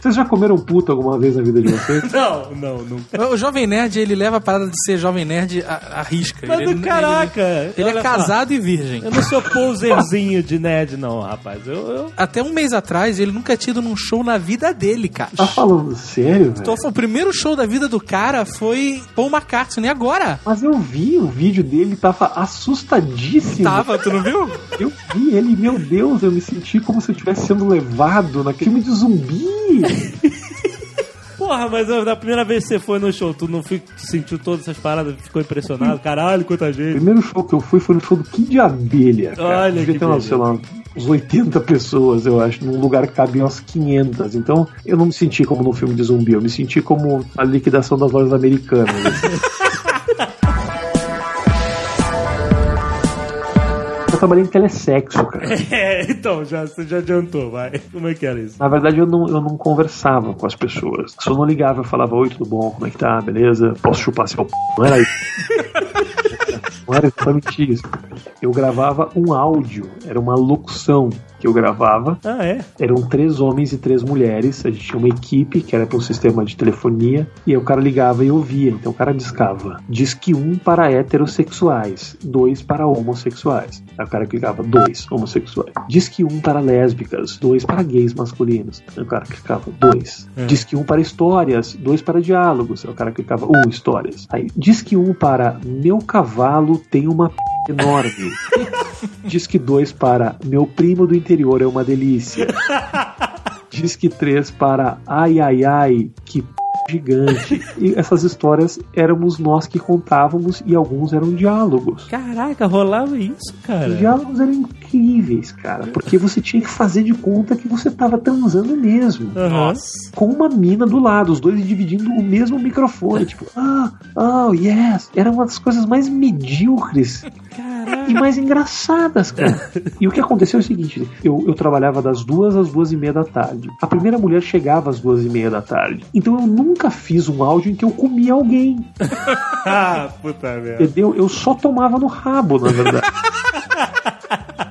Vocês já comeram puta alguma vez na vida de vocês? Não, não, nunca. O Jovem Nerd, ele leva a parada de ser Jovem Nerd a, a risca. Mas ele, do caraca! Ele, ele é casado e virgem. Eu não sou poserzinho de nerd, não, rapaz. Eu, eu- Até um mês atrás, ele nunca tinha ido num show na vida dele, cara. Tá falando sério, velho? Então, o primeiro show da vida do cara foi Paul McCartney, agora. Mas eu vi o vídeo dele, tava assustadíssimo. Tava, tu não viu? Eu vi ele, meu Deus, eu me senti como se eu estivesse sendo levado naquele filme de zumbi. Porra, mas eu- da primeira vez que você foi no show, tu não sentiu todas essas paradas, ficou impressionado? Caralho, quanta O gente. primeiro show que eu fui foi no show do Kid de Abelha, cara. Olha Devia que ter, sei lá, uns 80 pessoas, eu acho, num lugar que cabia umas 500. Então, eu não me senti como num filme de zumbi, eu me senti como a liquidação das lojas americanas. assim. Eu trabalhei em telesexo, cara. É, então, já, você já adiantou, vai. Como é que era isso? Na verdade, eu não, eu não conversava com as pessoas. Eu não ligava, eu falava, oi, tudo bom? Como é que tá? Beleza? Posso chupar seu p? Não era isso. Não era exatamente isso. Eu gravava um áudio, era uma locução que eu gravava. Ah, é? Eram três homens e três mulheres. A gente tinha uma equipe que era para um sistema de telefonia. E aí o cara ligava e ouvia. Então o cara discava. Diz que um para heterossexuais, dois para homossexuais. Aí o cara clicava dois homossexuais. Diz que um para lésbicas, dois para gays masculinos. Aí o cara clicava dois. Diz que um para histórias, dois para diálogos. Aí o cara clicava um histórias. Aí diz que um para meu cavalo tem uma p enorme. Diz que dois para meu primo do interior é uma delícia. Diz que três para ai ai ai, que p... gigante. E essas histórias éramos nós que contávamos e alguns eram diálogos. Caraca, rolava isso, cara. Os diálogos eram incríveis, cara, porque você tinha que fazer de conta que você tava transando mesmo. Aham. Com uma mina do lado, os dois dividindo o mesmo microfone, tipo, ah, oh, yes. Era uma das coisas mais medíocres e mais engraçadas, cara. E o que aconteceu é o seguinte: eu, eu trabalhava das duas às duas e meia da tarde. A primeira mulher chegava às duas e meia da tarde. Então eu nunca fiz um áudio em que eu comia alguém. Ah, puta merda. Entendeu? Eu só tomava no rabo, na verdade.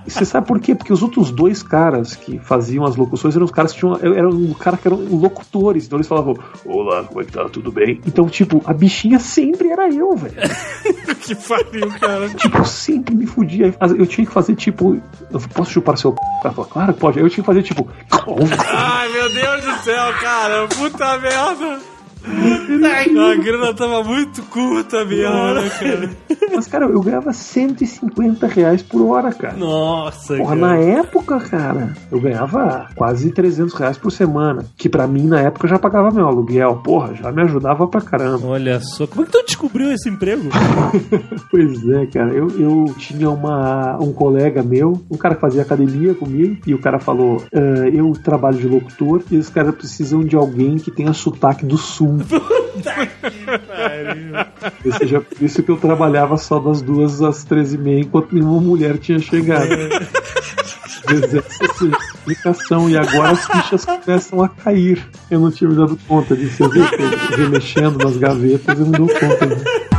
E Você sabe por quê? Porque os outros dois caras que faziam as locuções eram os caras que tinham. Eram um cara que eram locutores. Então eles falavam: Olá, como é que tá? Tudo bem? Então, tipo, a bichinha sempre era eu, velho. que pariu, cara. Tipo, eu sempre me fudia. Eu tinha que fazer, tipo, eu posso chupar seu? Ela falou, claro que pode. Aí eu tinha que fazer, tipo, Ai, meu Deus do céu, cara. Puta merda. A grana tava muito curta mesmo, né, cara? Mas, cara, eu ganhava 150 reais por hora, cara. Nossa, Porra, cara. na época, cara, eu ganhava quase 300 reais por semana. Que pra mim, na época, já pagava meu aluguel. Porra, já me ajudava pra caramba. Olha só, como é que tu descobriu esse emprego? Pois é, cara. Eu, eu tinha uma, um colega meu, um cara que fazia academia comigo, e o cara falou: "Ah, Eu trabalho de locutor e os caras precisam de alguém que tenha sotaque do sul. Ou seja, por isso que eu trabalhava só das duas às treze e meia, enquanto nenhuma mulher tinha chegado. Essa é explicação, e agora as fichas começam a cair. Eu não tinha me dado conta disso. Eu vi que remexendo nas gavetas, eu não dou conta disso.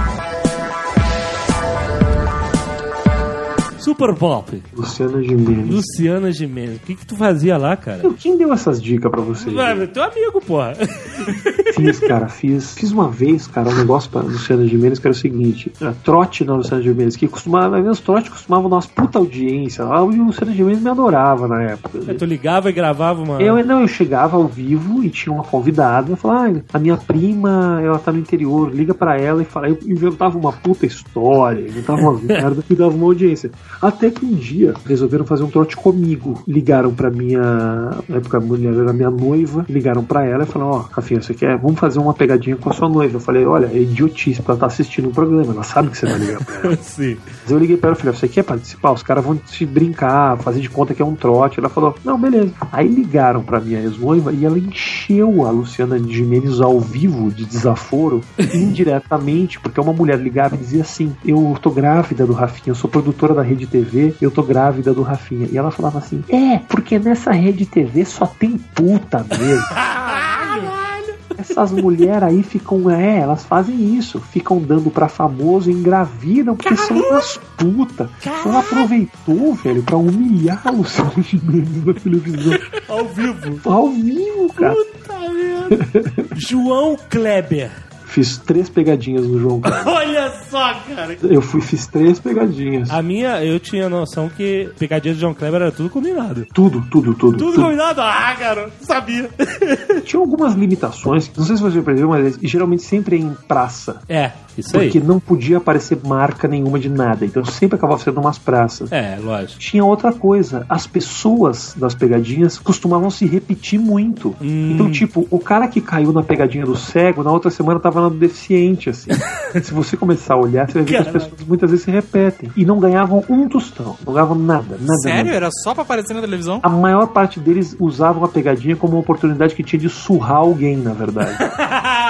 Super Pop. Luciana Gimenez. Luciana Gimenez. O que que tu fazia lá, cara? Meu, Quem deu essas dicas pra você? Teu amigo, porra. Fiz, cara, fiz. Fiz uma vez, cara, um negócio pra Luciana Gimenez que era o seguinte: era trote na Luciana Gimenez, que costumava, os trotes costumavam dar umas puta audiência. lá, E o Luciana Gimenez me adorava na época. Tu ligava e gravava uma... Eu, não, eu chegava ao vivo e tinha uma convidada. Eu falava, ah, a minha prima, ela tá no interior, liga pra ela e fala. Eu inventava uma puta história, inventava uma merda e dava uma audiência. Até que um dia resolveram fazer um trote comigo. Ligaram pra minha. Na época a mulher era minha noiva, ligaram pra ela e falaram: Ó, Rafinha, você quer? Vamos fazer uma pegadinha com a sua noiva. Eu falei: Olha, é idiotice ela tá assistindo o programa, ela sabe que você vai ligar pra ela. Sim. Mas eu liguei pra ela e falei, você quer participar? Os caras vão te brincar, fazer de conta que é um trote. Ela falou, não, beleza. Aí ligaram pra minha ex-noiva e ela encheu a Luciana Gimenez ao vivo de desaforo, indiretamente, porque uma mulher ligava e dizia assim, eu tô grávida do Rafinha, eu sou produtora da Rede TV, eu tô grávida do Rafinha. E ela falava assim, é, porque nessa Rede TV só tem puta mesmo. Essas mulheres aí ficam, é, elas fazem isso, ficam dando pra famoso engravidam porque são umas putas. Então ela aproveitou, velho, pra humilhar o Luciano Gimenez na televisão. Ao vivo. Ao vivo, cara. João Kleber. Fiz três pegadinhas no João Kleber. Olha só, cara. Eu fui, fiz três pegadinhas. A minha, eu tinha noção que pegadinha de João Kleber era tudo combinado. Tudo, tudo, tudo. Tudo combinado? Ah, cara, sabia. Tinha algumas limitações, não sei se você percebeu, mas geralmente sempre é em praça. É, isso aí. Porque não podia aparecer marca nenhuma de nada. Então sempre acabava sendo umas praças. É, lógico. Tinha outra coisa, as pessoas das pegadinhas costumavam se repetir muito. Hum. Então, tipo, o cara que caiu na pegadinha do cego, na outra semana tava na do deficiente, assim. se você começar a olhar, você vai ver que as pessoas muitas vezes se repetem. E não ganhavam um tostão, não ganhavam nada, nada. Sério? nada. Era só pra aparecer na televisão? A maior parte deles usavam a pegadinha como uma oportunidade que tinha de surrar alguém, na verdade.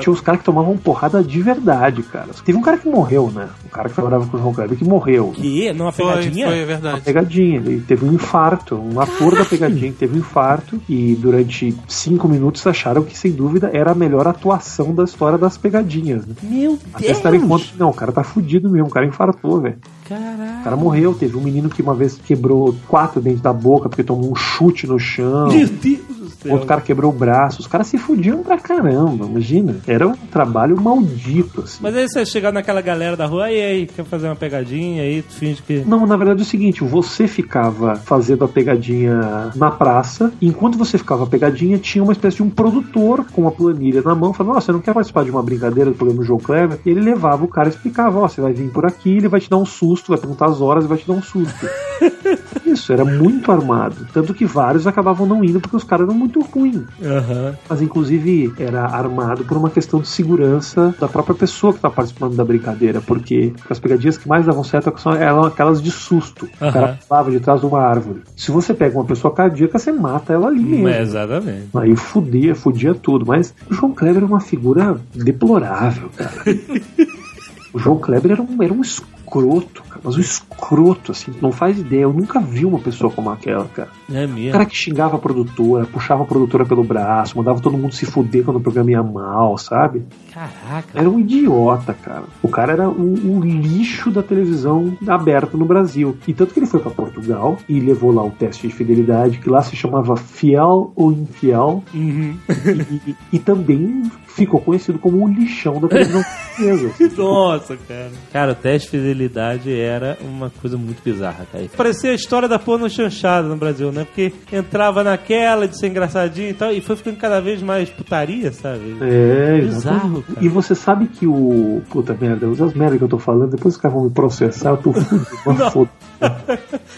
Tinha uns caras que tomavam porrada de verdade, cara. Teve um cara que morreu, né? Um cara que trabalhava com o João Kleber que morreu. Que? Numa Foi, pegadinha? foi, é verdade. Pegadinha, ele teve um infarto, um ator da pegadinha que teve um infarto e durante cinco minutos acharam que sem dúvida era a melhor atuação da história das pegadinhas. Né? Meu Até se darem conta Deus. que não, o cara tá fudido mesmo, o cara infartou, velho. O Caralho. cara morreu, teve um menino que uma vez quebrou quatro dentes da boca porque tomou um chute no chão. Meu Deus do céu. Outro cara quebrou o braço. Os caras se fudiam pra caramba, imagina. Era um trabalho maldito, assim. Mas aí você chegar naquela galera da rua, e aí, quer fazer uma pegadinha aí, tu finge que. Não, na verdade é o seguinte, você ficava fazendo a pegadinha na praça, e enquanto você ficava a pegadinha, tinha uma espécie de um produtor com uma planilha na mão, falando, ó, você não quer participar de uma brincadeira do programa do João Kleber? E ele levava o cara e explicava, ó, você vai vir por aqui, ele vai te dar um susto, vai perguntar as horas e vai te dar um susto. Isso, era muito armado. Tanto que vários acabavam não indo porque os caras eram muito ruins. Aham. Mas inclusive era armado por uma questão de segurança da própria pessoa que estava participando da brincadeira, porque as pegadinhas que mais davam certo são eram aquelas de susto. O Aham. cara pulava de trás de uma árvore. Se você pega uma pessoa cardíaca, você mata ela ali mesmo. É, exatamente. Aí fudia, fudia tudo. Mas o João Kleber era uma figura deplorável, cara. o João Kleber era um, era um escroto. Mas um escroto, assim, não faz ideia. Eu nunca vi uma pessoa como aquela, cara. É O mesmo. cara que xingava a produtora, puxava a produtora pelo braço, mandava todo mundo se fuder quando o programa ia mal, sabe? Caraca. Era um idiota, cara. O cara era um, um lixo da televisão aberta no Brasil. E tanto que ele foi pra Portugal e levou lá o teste de fidelidade, que lá se chamava Fiel ou Infiel, Uhum. e, e- e também ficou conhecido como o lixão da televisão portuguesa. Nossa, cara. Cara, o teste de facilidade era uma coisa muito bizarra, cara. Parecia a história da porno chanchada no Brasil, né? Porque entrava naquela de ser engraçadinho e tal, e foi ficando cada vez mais putaria, sabe? É, Bizarro, cara. E você sabe que o. Puta merda, as merdas que eu tô falando, depois os caras vão me processar, eu tô fudido. foda-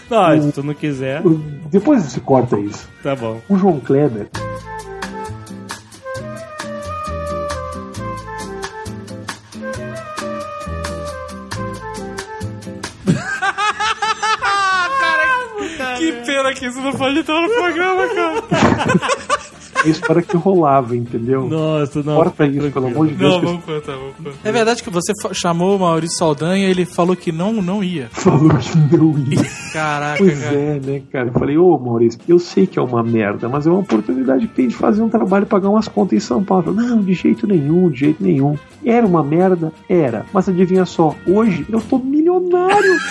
Não, se tu não quiser, Depois você corta isso. tá bom. O João Kleber. Pena que isso não pode entrar no programa, cara. Isso para que rolava, entendeu? Nossa, não. Corta isso, pelo amor de Deus. Não, vamos contar, vamos contar. É verdade que você chamou o Maurício Saldanha e ele falou que não, não ia. falou que não ia. Caraca, Pois cara. é, né, cara? Eu falei, ô Maurício, eu sei que é uma merda, mas é uma oportunidade que tem de fazer um trabalho e pagar umas contas em São Paulo. Falei, Não, de jeito nenhum, de jeito nenhum. Era uma merda? Era. Mas adivinha só, hoje eu tô milionário.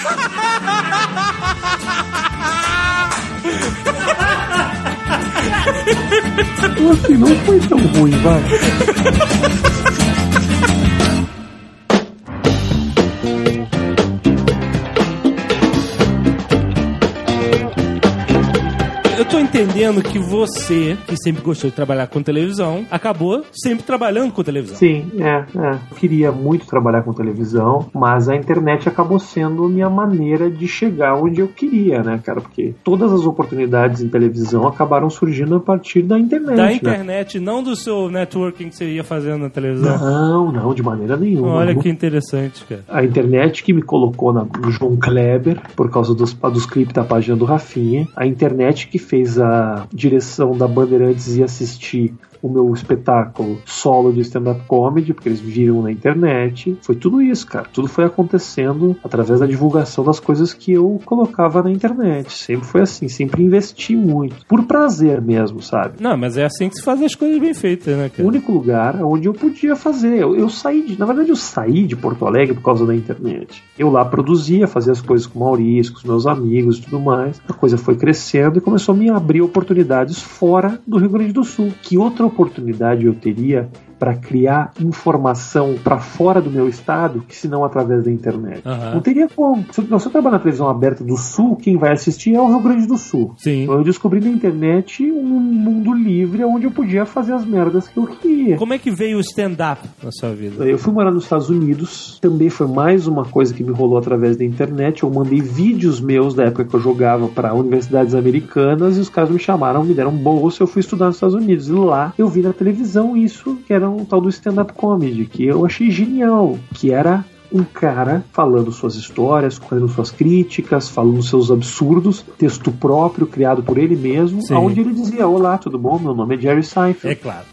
assim, não foi tão ruim, vai. Tô entendendo que você, que sempre gostou de trabalhar com televisão, acabou sempre trabalhando com televisão. Sim, é, é. Eu queria muito trabalhar com televisão, mas a internet acabou sendo a minha maneira de chegar onde eu queria, né, cara? Porque todas as oportunidades em televisão acabaram surgindo a partir da internet. Da né? internet, não do seu networking que você ia fazendo na televisão. Não, não, de maneira nenhuma. Olha que interessante, cara. A internet que me colocou na, no João Kleber, por causa dos, dos clipes da página do Rafinha. A internet que fez a direção da Bandeirantes ir assistir o meu espetáculo solo de stand-up comedy, porque eles viram na internet. Foi tudo isso, cara. Tudo foi acontecendo através da divulgação das coisas que eu colocava na internet. Sempre foi assim, sempre investi muito. Por prazer mesmo, sabe? Não, mas é assim que se faz as coisas bem feitas, né, o cara? único lugar onde eu podia fazer. Eu, eu saí de, na verdade, eu saí de Porto Alegre por causa da internet. Eu lá produzia, fazia as coisas com o Maurício, com os meus amigos e tudo mais. A coisa foi crescendo e começou a me abrir oportunidades fora do Rio Grande do Sul. Que outra oportunidade eu teria para criar informação para fora do meu estado, que se não através da internet? Aham. Não teria como. Se eu, se eu trabalhar na televisão aberta do Sul, quem vai assistir é o Rio Grande do Sul. Sim. Então eu descobri na internet um mundo livre onde eu podia fazer as merdas que eu queria. Como é que veio o stand-up na sua vida? Eu fui morar nos Estados Unidos, também foi mais uma coisa que me rolou através da internet. Eu mandei vídeos meus da época que eu jogava para universidades americanas e os caras me chamaram, me deram bolsa. Eu fui estudar nos Estados Unidos e lá eu vi na televisão isso, que era um tal do stand-up comedy, que eu achei genial, que era um cara falando suas histórias, fazendo suas críticas, falando seus absurdos, texto próprio criado por ele mesmo, Sim. onde ele dizia: Olá, tudo bom? Meu nome é Jerry Seinfeld. É claro.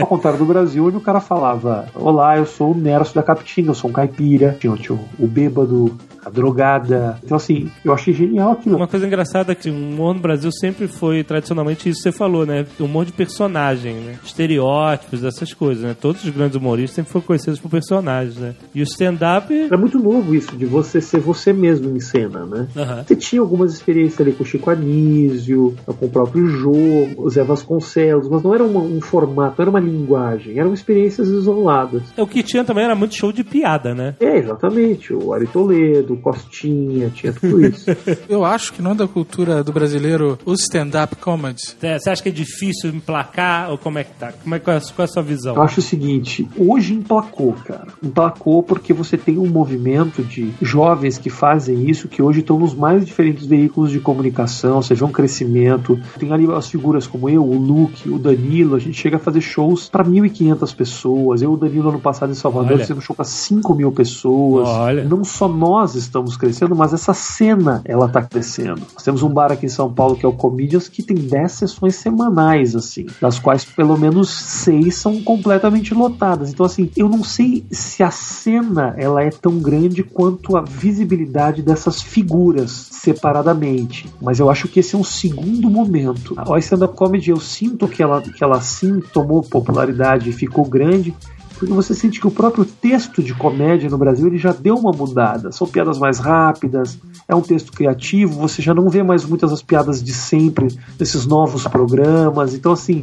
Ao contrário do Brasil, onde o cara falava: Olá, eu sou o Nerso da Capitinga, eu sou um caipira. Tinha, tinha o, o bêbado, a drogada. Então, assim, eu achei genial aquilo. Uma coisa engraçada é que o humor no Brasil sempre foi tradicionalmente isso que você falou, né? Humor de personagem, né? Estereótipos, essas coisas, né? Todos os grandes humoristas sempre foram conhecidos por personagens, né? E o stand-up. Era muito novo isso, de você ser você mesmo em cena, né? Aham. Você tinha algumas experiências ali com o Chico Anísio, com o próprio Jô, o Zé Vasconcelos, mas não era uma- um formato, não era uma linguagem, eram experiências isoladas. O que tinha também era muito show de piada, né? É, exatamente. O Ari Toledo, o Costinha, tinha tudo isso. Eu acho que não é da cultura do brasileiro o stand-up comedy. Você acha que é difícil emplacar ou como é que tá? Como é, qual, é a- qual é a sua visão? Eu acho o seguinte, hoje emplacou, cara. Emplacou porque você tem um movimento de jovens que fazem isso, que hoje estão nos mais diferentes veículos de comunicação, vê um crescimento. Tem ali as figuras como eu, o Luke, o Danilo, a gente chega a fazer shows para 1.500 pessoas. Eu o Danilo ano passado em Salvador Olha. fizemos show para 5 mil pessoas. Olha. Não só nós estamos crescendo, mas essa cena ela tá crescendo. Nós temos um bar aqui em São Paulo que é o Comedians que tem 10 sessões semanais, assim, das quais pelo menos seis são completamente lotadas. Então, assim, eu não sei se a cena ela é tão grande quanto a visibilidade dessas figuras separadamente. Mas eu acho que esse é um segundo momento. A stand-up comedy eu sinto que ela, que ela sim tomou popularidade e ficou grande porque você sente que o próprio texto de comédia no Brasil ele já deu uma mudada. São piadas mais rápidas, é um texto criativo, você já não vê mais muitas as piadas de sempre nesses novos programas. Então, assim,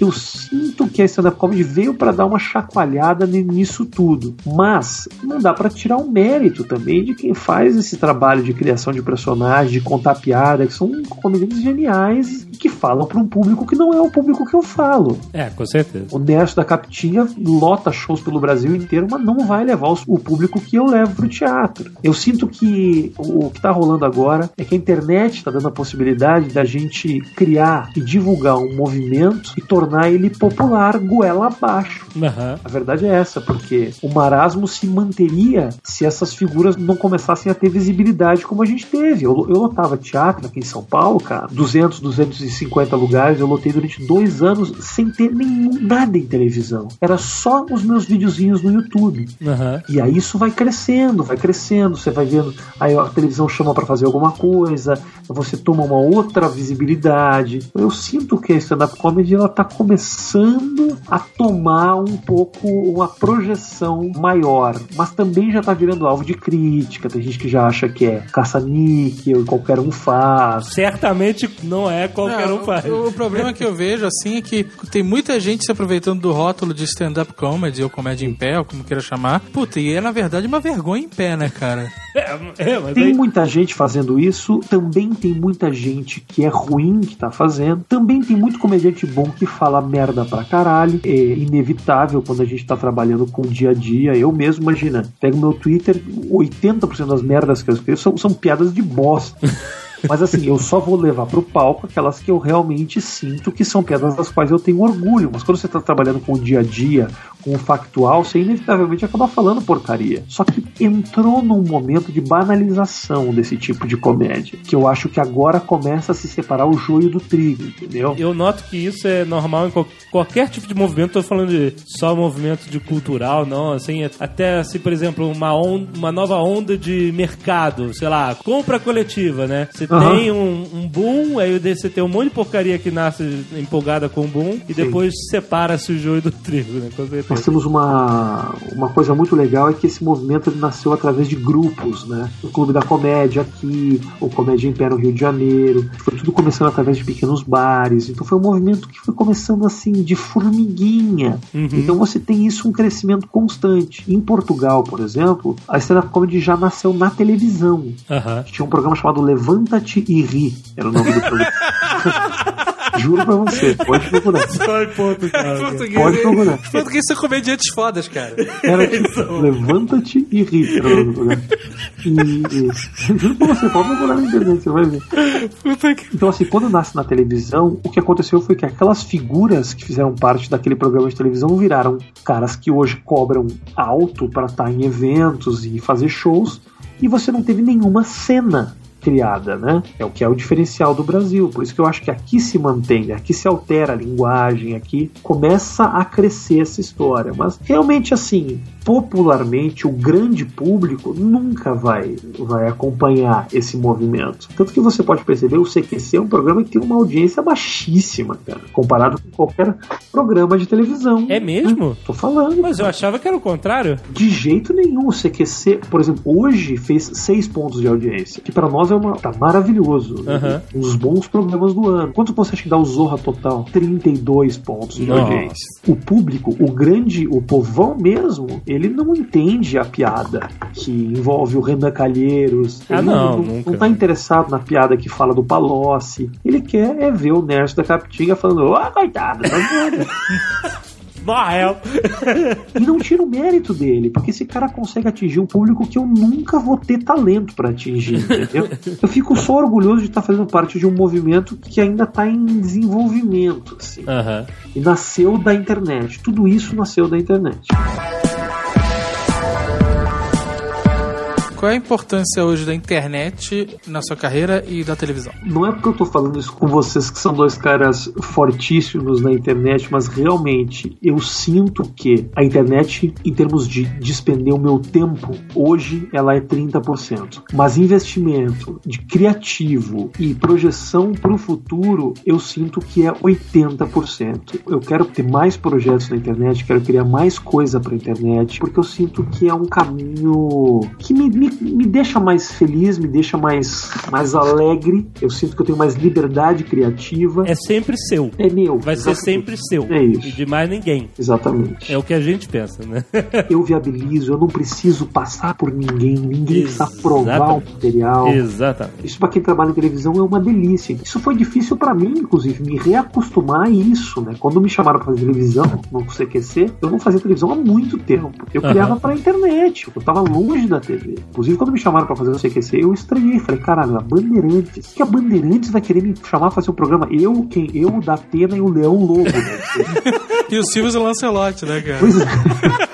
Eu sinto que a stand-up comedy veio para dar uma chacoalhada nisso tudo, mas não dá para tirar o mérito também de quem faz esse trabalho de criação de personagens, de contar piada, que são comediantes geniais que falam para um público que não é o público que eu falo. É, com certeza. O Nerso da Capitinha lota shows pelo Brasil inteiro, mas não vai levar o público que eu levo pro teatro. Eu sinto que o que tá rolando agora é que a internet está dando a possibilidade da gente criar e divulgar um movimento e tornar ele popular goela abaixo. Uhum. A verdade é essa, porque o marasmo se manteria se essas figuras não começassem a ter visibilidade como a gente teve. Eu, eu lotava teatro aqui em São Paulo, cara, 200, 250 lugares, eu lotei durante dois anos sem ter nenhum, nada em televisão. Era só os meus videozinhos no YouTube. Uhum. E aí isso vai crescendo, vai crescendo, você vai vendo, aí a televisão chama para fazer alguma coisa, você toma uma outra visibilidade. Eu sinto que a stand-up comedy ela tá começando a tomar um pouco uma projeção maior, mas também já tá virando alvo de crítica. Tem gente que já acha que é caça-níquel, qualquer um faz. Certamente não é qualquer um faz. O, o problema que eu vejo, assim, é que tem muita gente se aproveitando do rótulo de stand-up comedy ou comédia em pé, ou como queira chamar. Puta, e é na verdade uma vergonha em pé, né, cara? É, é, Tem aí- muita gente fazendo isso, também tem muita gente que é ruim que tá fazendo, também tem muito comediante bom que fala merda pra caralho. É inevitável quando a gente tá trabalhando com o dia a dia. Eu mesmo, imagina, pego meu Twitter, 80% das merdas que eu escrevo são, são piadas de bosta. Mas assim, eu só vou levar pro palco aquelas que eu realmente sinto que são piadas das quais eu tenho orgulho. Mas quando você tá trabalhando com o dia a dia, com o factual, você inevitavelmente acaba falando porcaria. Só que entrou num momento de banalização desse tipo de comédia. Que eu acho que agora começa a se separar o joio do trigo, entendeu? Eu noto que isso é normal em qual- qualquer tipo de movimento. Tô falando de só movimento de cultural, não. Assim, até se, por exemplo, uma, on- uma nova onda de mercado, sei lá, compra coletiva, né? Você Aham. tem um, um boom, aí você tem um monte de porcaria que nasce empolgada com o boom, e Sim. depois separa-se o joio do trigo, né? Com certeza. Nós temos uma, uma coisa muito legal é que esse movimento nasceu através de grupos, né? O Clube da Comédia aqui, o Comédia em Pé no Rio de Janeiro, foi tudo começando através de pequenos bares. Então foi um movimento que foi começando assim de formiguinha. Então você tem isso um crescimento constante. Em Portugal, por exemplo, a stand-up comedy já nasceu na televisão. Aham. Tinha um programa chamado Levanta-te e Ri, era o nome do programa. Juro pra você, pode procurar. Só em Portugal. Pode procurar. Português são comediantes fodas, cara. Era tipo, levanta-te e ri. E, juro pra você, pode procurar na internet, você vai ver. Então, assim, quando nasce na televisão, o que aconteceu foi que aquelas figuras que fizeram parte daquele programa de televisão viraram caras que hoje cobram alto para estar em eventos e fazer shows, e você não teve nenhuma cena criada, né? É o que é o diferencial do Brasil. Por isso que eu acho que aqui se mantém, aqui se altera a linguagem, aqui começa a crescer essa história. Mas realmente assim, popularmente o grande público nunca vai vai acompanhar esse movimento. Tanto que você pode perceber o CQC é um programa que tem uma audiência baixíssima, cara, comparado com qualquer programa de televisão. É mesmo? Tô falando. Mas eu achava que era o contrário. De jeito nenhum. O CQC, por exemplo, hoje fez seis pontos de audiência, que pra nós é uma, tá maravilhoso. Um dos bons programas do ano. Quanto você acha que dá o Zorra Total? 32 pontos de audiência. O público, o grande, o povão mesmo, ele não entende a piada que envolve o Renan Calheiros. Ah, Ele não, não, nunca. não tá interessado na piada que fala do Palocci. Ele quer é ver o Nerso da Capitinga falando, ah, coitado, tá E não tira o mérito dele, porque esse cara consegue atingir um público que eu nunca vou ter talento pra atingir, entendeu? Eu fico só orgulhoso de estar fazendo parte de um movimento que ainda tá em desenvolvimento, assim. Aham. E nasceu da internet. Tudo isso nasceu da internet. Qual é a importância hoje da internet na sua carreira e da televisão? Não é porque eu tô falando isso com vocês que são dois caras fortíssimos na internet, mas realmente eu sinto que a internet, em termos de despender o meu tempo, hoje ela é 30%. Mas investimento de criativo e projeção para o futuro, eu sinto que é 80%. Eu quero ter mais projetos na internet, quero criar mais coisa para internet, porque eu sinto que é um caminho que me, me me, me deixa mais feliz, me deixa mais, mais alegre. Eu sinto que eu tenho mais liberdade criativa. É sempre seu. É meu. Vai ser exatamente. sempre seu. É isso. E de mais ninguém. Exatamente. É o que a gente pensa, né? Eu viabilizo, eu não preciso passar por ninguém, ninguém precisa provar o material. Exatamente. Isso pra quem trabalha em televisão é uma delícia. Isso foi difícil pra mim, inclusive, me reacostumar a isso, né? Quando me chamaram pra fazer televisão no CQC, eu não fazia televisão há muito tempo. Eu criava pra internet, eu tava longe da TV. Inclusive, quando me chamaram pra fazer o CQC, eu estranhei. Falei, caralho, a Bandeirantes. Que a Bandeirantes vai querer me chamar pra fazer um programa? Eu, quem? Eu, o da Pena e o Leão Lobo, né? E o Silvio Lancelotti, né, cara? Pois é.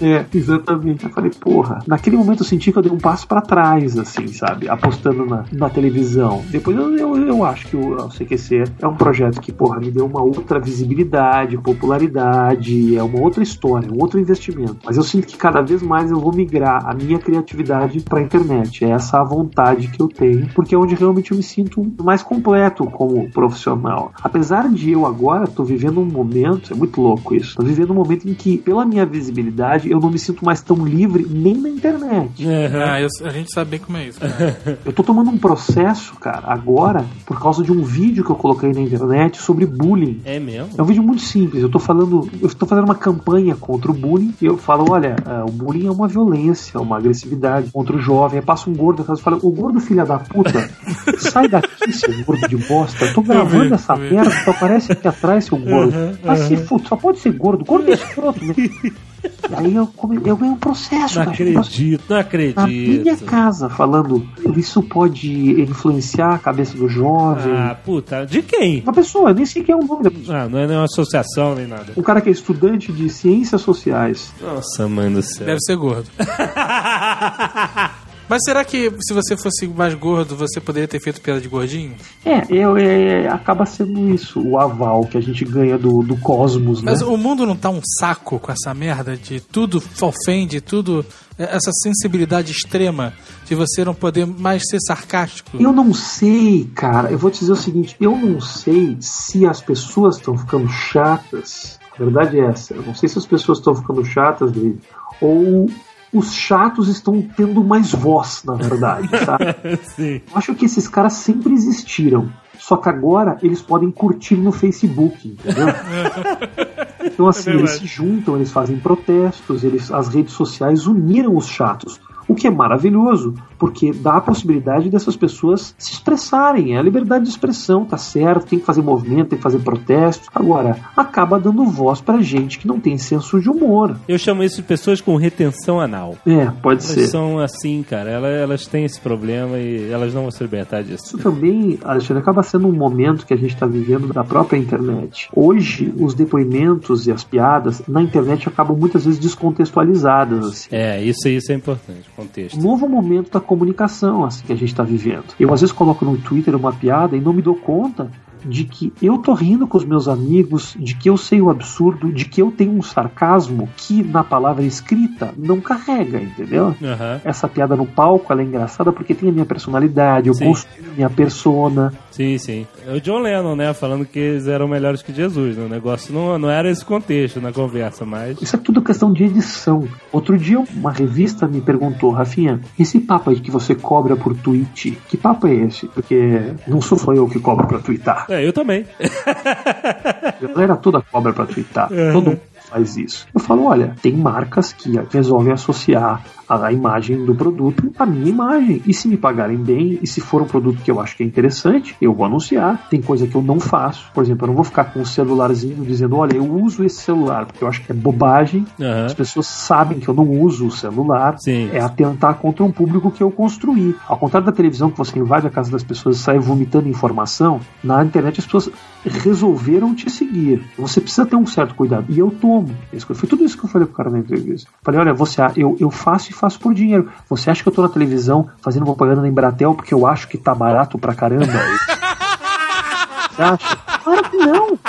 É, exatamente. Eu falei, porra. Naquele momento eu senti que eu dei um passo pra trás, assim, sabe? Apostando na, na televisão. Depois eu, eu, eu acho que o CQC é um projeto que, porra, me deu uma outra visibilidade, popularidade, é uma outra história, um outro investimento. Mas eu sinto que cada vez mais eu vou migrar a minha criatividade pra internet. É essa a vontade que eu tenho, porque é onde realmente eu me sinto mais completo como profissional. Apesar de eu agora tô vivendo um momento, é muito louco isso, tô vivendo um momento em que, pela minha visibilidade, eu não me sinto mais tão livre nem na internet. Aham. Ah, eu- a gente sabe bem como é isso. Cara. Eu tô tomando um processo, cara, agora, por causa de um vídeo que eu coloquei na internet sobre bullying. É mesmo? É um vídeo muito simples. Eu tô falando, eu tô fazendo uma campanha contra o bullying e eu falo, olha, ah, o bullying é uma violência, uma agressividade contra o jovem. Aí passa um gordo atrás e fala, o gordo filha da puta, sai daqui, seu gordo de bosta. Eu tô gravando vi, essa eu vi. merda, só aparece aqui atrás, seu gordo. Mas se fuder, só pode ser gordo. Gordo é escroto, né? E aí eu, come- eu ganhei um processo, Não cara. acredito, não Na minha acredito. casa, falando, isso pode influenciar a cabeça do jovem. Ah, puta, de quem? Uma pessoa, eu nem sei quem é o nome da pessoa. Ah, não é nenhuma associação nem nada. Um cara que é estudante de ciências sociais. Nossa, mãe do céu. Deve ser gordo. Mas será que se você fosse mais gordo, você poderia ter feito piada de gordinho? É, eu, é, acaba sendo isso, o aval que a gente ganha do, do cosmos, né? Mas o mundo não tá um saco com essa merda de tudo ofende, tudo. Essa sensibilidade extrema de você não poder mais ser sarcástico. Eu não sei, cara. Eu vou te dizer o seguinte: eu não sei se as pessoas estão ficando chatas. A verdade é essa. Eu não sei se as pessoas estão ficando chatas dele. Ou os chatos estão tendo mais voz, na verdade, sabe? Sim. Eu acho que esses caras sempre existiram. Só que agora eles podem curtir no Facebook, entendeu? Então, assim, É eles se juntam, eles fazem protestos, eles, as redes sociais uniram os chatos. O que é maravilhoso, porque dá a possibilidade dessas pessoas se expressarem. É a liberdade de expressão, tá certo, tem que fazer movimento, tem que fazer protestos. Agora, acaba dando voz pra gente que não tem senso de humor. Eu chamo isso de pessoas com retenção anal. É, pode ser. Elas são assim, cara. Elas, elas têm esse problema e elas não vão se libertar disso. Isso também, Alexandre, acaba sendo um momento que a gente está vivendo da própria internet. Hoje, os depoimentos e as piadas na internet acabam muitas vezes descontextualizadas. Assim. É, isso, isso é importante, contexto. Novo momento da comunicação assim, que a gente está vivendo. Eu às vezes coloco no Twitter uma piada e não me dou conta de que eu tô rindo com os meus amigos, de que eu sei o absurdo, de que eu tenho um sarcasmo que na palavra escrita não carrega, entendeu? Aham. Essa piada no palco ela é engraçada porque tem a minha personalidade, eu Sim. construo minha persona. Sim, sim. É o John Lennon, né? Falando que eles eram melhores que Jesus. Né? O negócio não, não era esse contexto na conversa, mas. Isso é tudo questão de edição. Outro dia, uma revista me perguntou, Rafinha, esse papo aí que você cobra por tweet, que papo é esse? Porque não sou só eu que cobro pra twittar. É, eu também. A galera toda cobra pra twittar. Todo mundo faz isso. Eu falo, olha, tem marcas que resolvem associar a, a imagem do produto à minha imagem. E se me pagarem bem, e se for um produto que eu acho que é interessante, eu vou anunciar. Tem coisa que eu não faço. Por exemplo, eu não vou ficar com um celularzinho dizendo, olha, eu uso esse celular, porque eu acho que é bobagem. Aham. As pessoas sabem que eu não uso o celular. Sim. É atentar contra um público que eu construí. Ao contrário da televisão, que você invade a casa das pessoas e sai vomitando informação, na internet as pessoas resolveram te seguir. Você precisa ter um certo cuidado. E eu tomo. Isso Foi tudo isso que eu falei pro cara na entrevista. Falei, olha, você, eu, eu faço e faço por dinheiro. Você acha que eu tô na televisão fazendo propaganda na Embratel porque eu acho que tá barato pra caramba? Você acha? Claro que não.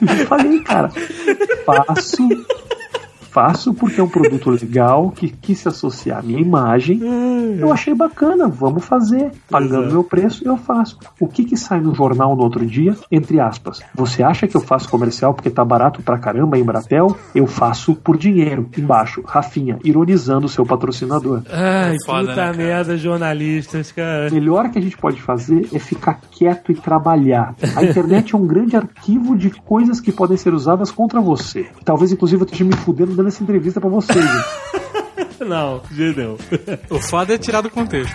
Eu falei, cara, faço faço porque é um produto legal que quis se associar à minha imagem. Eu achei bacana, vamos fazer. Pagando Exato. meu preço, eu faço. O que que sai no jornal no outro dia? Entre aspas. Você acha que eu faço comercial porque tá barato pra caramba em Bratel? Eu faço por dinheiro. Embaixo, Rafinha, ironizando o seu patrocinador. Ai, Foda, puta né, merda, jornalistas, cara. O melhor que a gente pode fazer é ficar quieto e trabalhar. A internet é um grande arquivo de coisas que podem ser usadas contra você. Talvez, inclusive, eu esteja me fudendo dando essa entrevista pra vocês. Não, de jeito nenhum. O foda é tirar do contexto.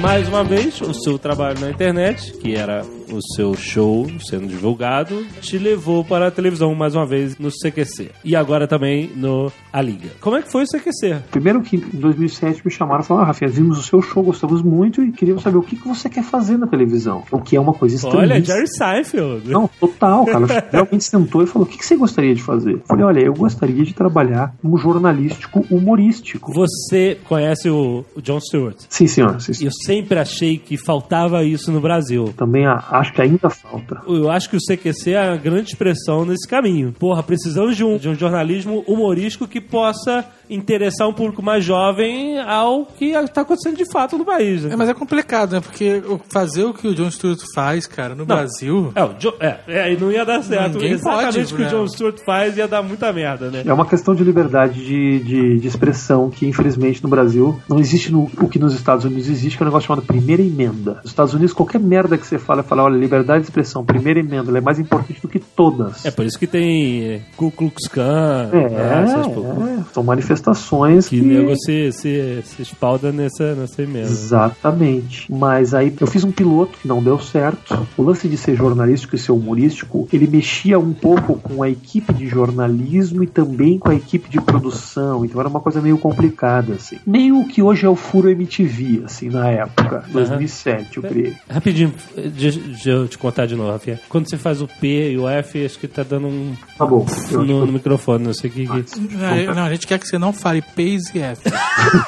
Mais uma vez, o seu trabalho na internet, que era o seu show sendo divulgado, te levou para a televisão mais uma vez no CQC. E agora também no A Liga. Como é que foi o CQC? Primeiro que em 2007 me chamaram e falaram, ah, Rafinha, vimos o seu show, gostamos muito e queríamos saber o que, que você quer fazer na televisão. O que é uma coisa Olha, estranha. Jerry Seinfeld. Não, total, cara. Realmente sentou e falou: o que, que você gostaria de fazer? Eu falei, olha, eu gostaria de trabalhar como jornalístico humorístico. Você conhece o, o John Stewart? Sim, senhor. Sim, senhor. Eu sempre achei que faltava isso no Brasil. Também a- acho que ainda falta. Eu acho que o CQC é a grande expressão nesse caminho. Porra, precisamos de um, de um jornalismo humorístico que possa interessar um público mais jovem ao que está acontecendo de fato no país. né? É, mas é complicado, né? Porque o- fazer o que o John Stewart faz, cara, no Brasil. É, o Jo- é, é, e não ia dar certo. Ninguém Exatamente pode, o que o né? John Stewart faz ia dar muita merda, né? É uma questão de liberdade de, de, de expressão que, infelizmente, no Brasil não existe no- o que nos Estados Unidos existe, que é um negócio chamado primeira emenda. Nos Estados Unidos, qualquer merda que você fala, fala, olha, liberdade de expressão, primeira emenda, ela é mais importante do que todas. É por isso que tem é, Ku Klux Klan, É, né, essas é, são manifestações que que. nego se, se, se espalda nessa, nessa emenda. Exatamente. Mas aí eu fiz um piloto que não deu certo. O lance de ser jornalístico e ser humorístico, ele mexia um pouco com a equipe de jornalismo e também com a equipe de produção. Então era uma coisa meio complicada, assim. Meio o que hoje é o Furo MTV, assim, na época. 2007, eu criei. Rapidinho, deixa, deixa eu te contar de novo, Rafinha. Quando você faz o P e o F, acho que tá dando um Tá bom. No, no microfone, não sei o que. que... Não, não, a gente quer que você não fale Pace e F.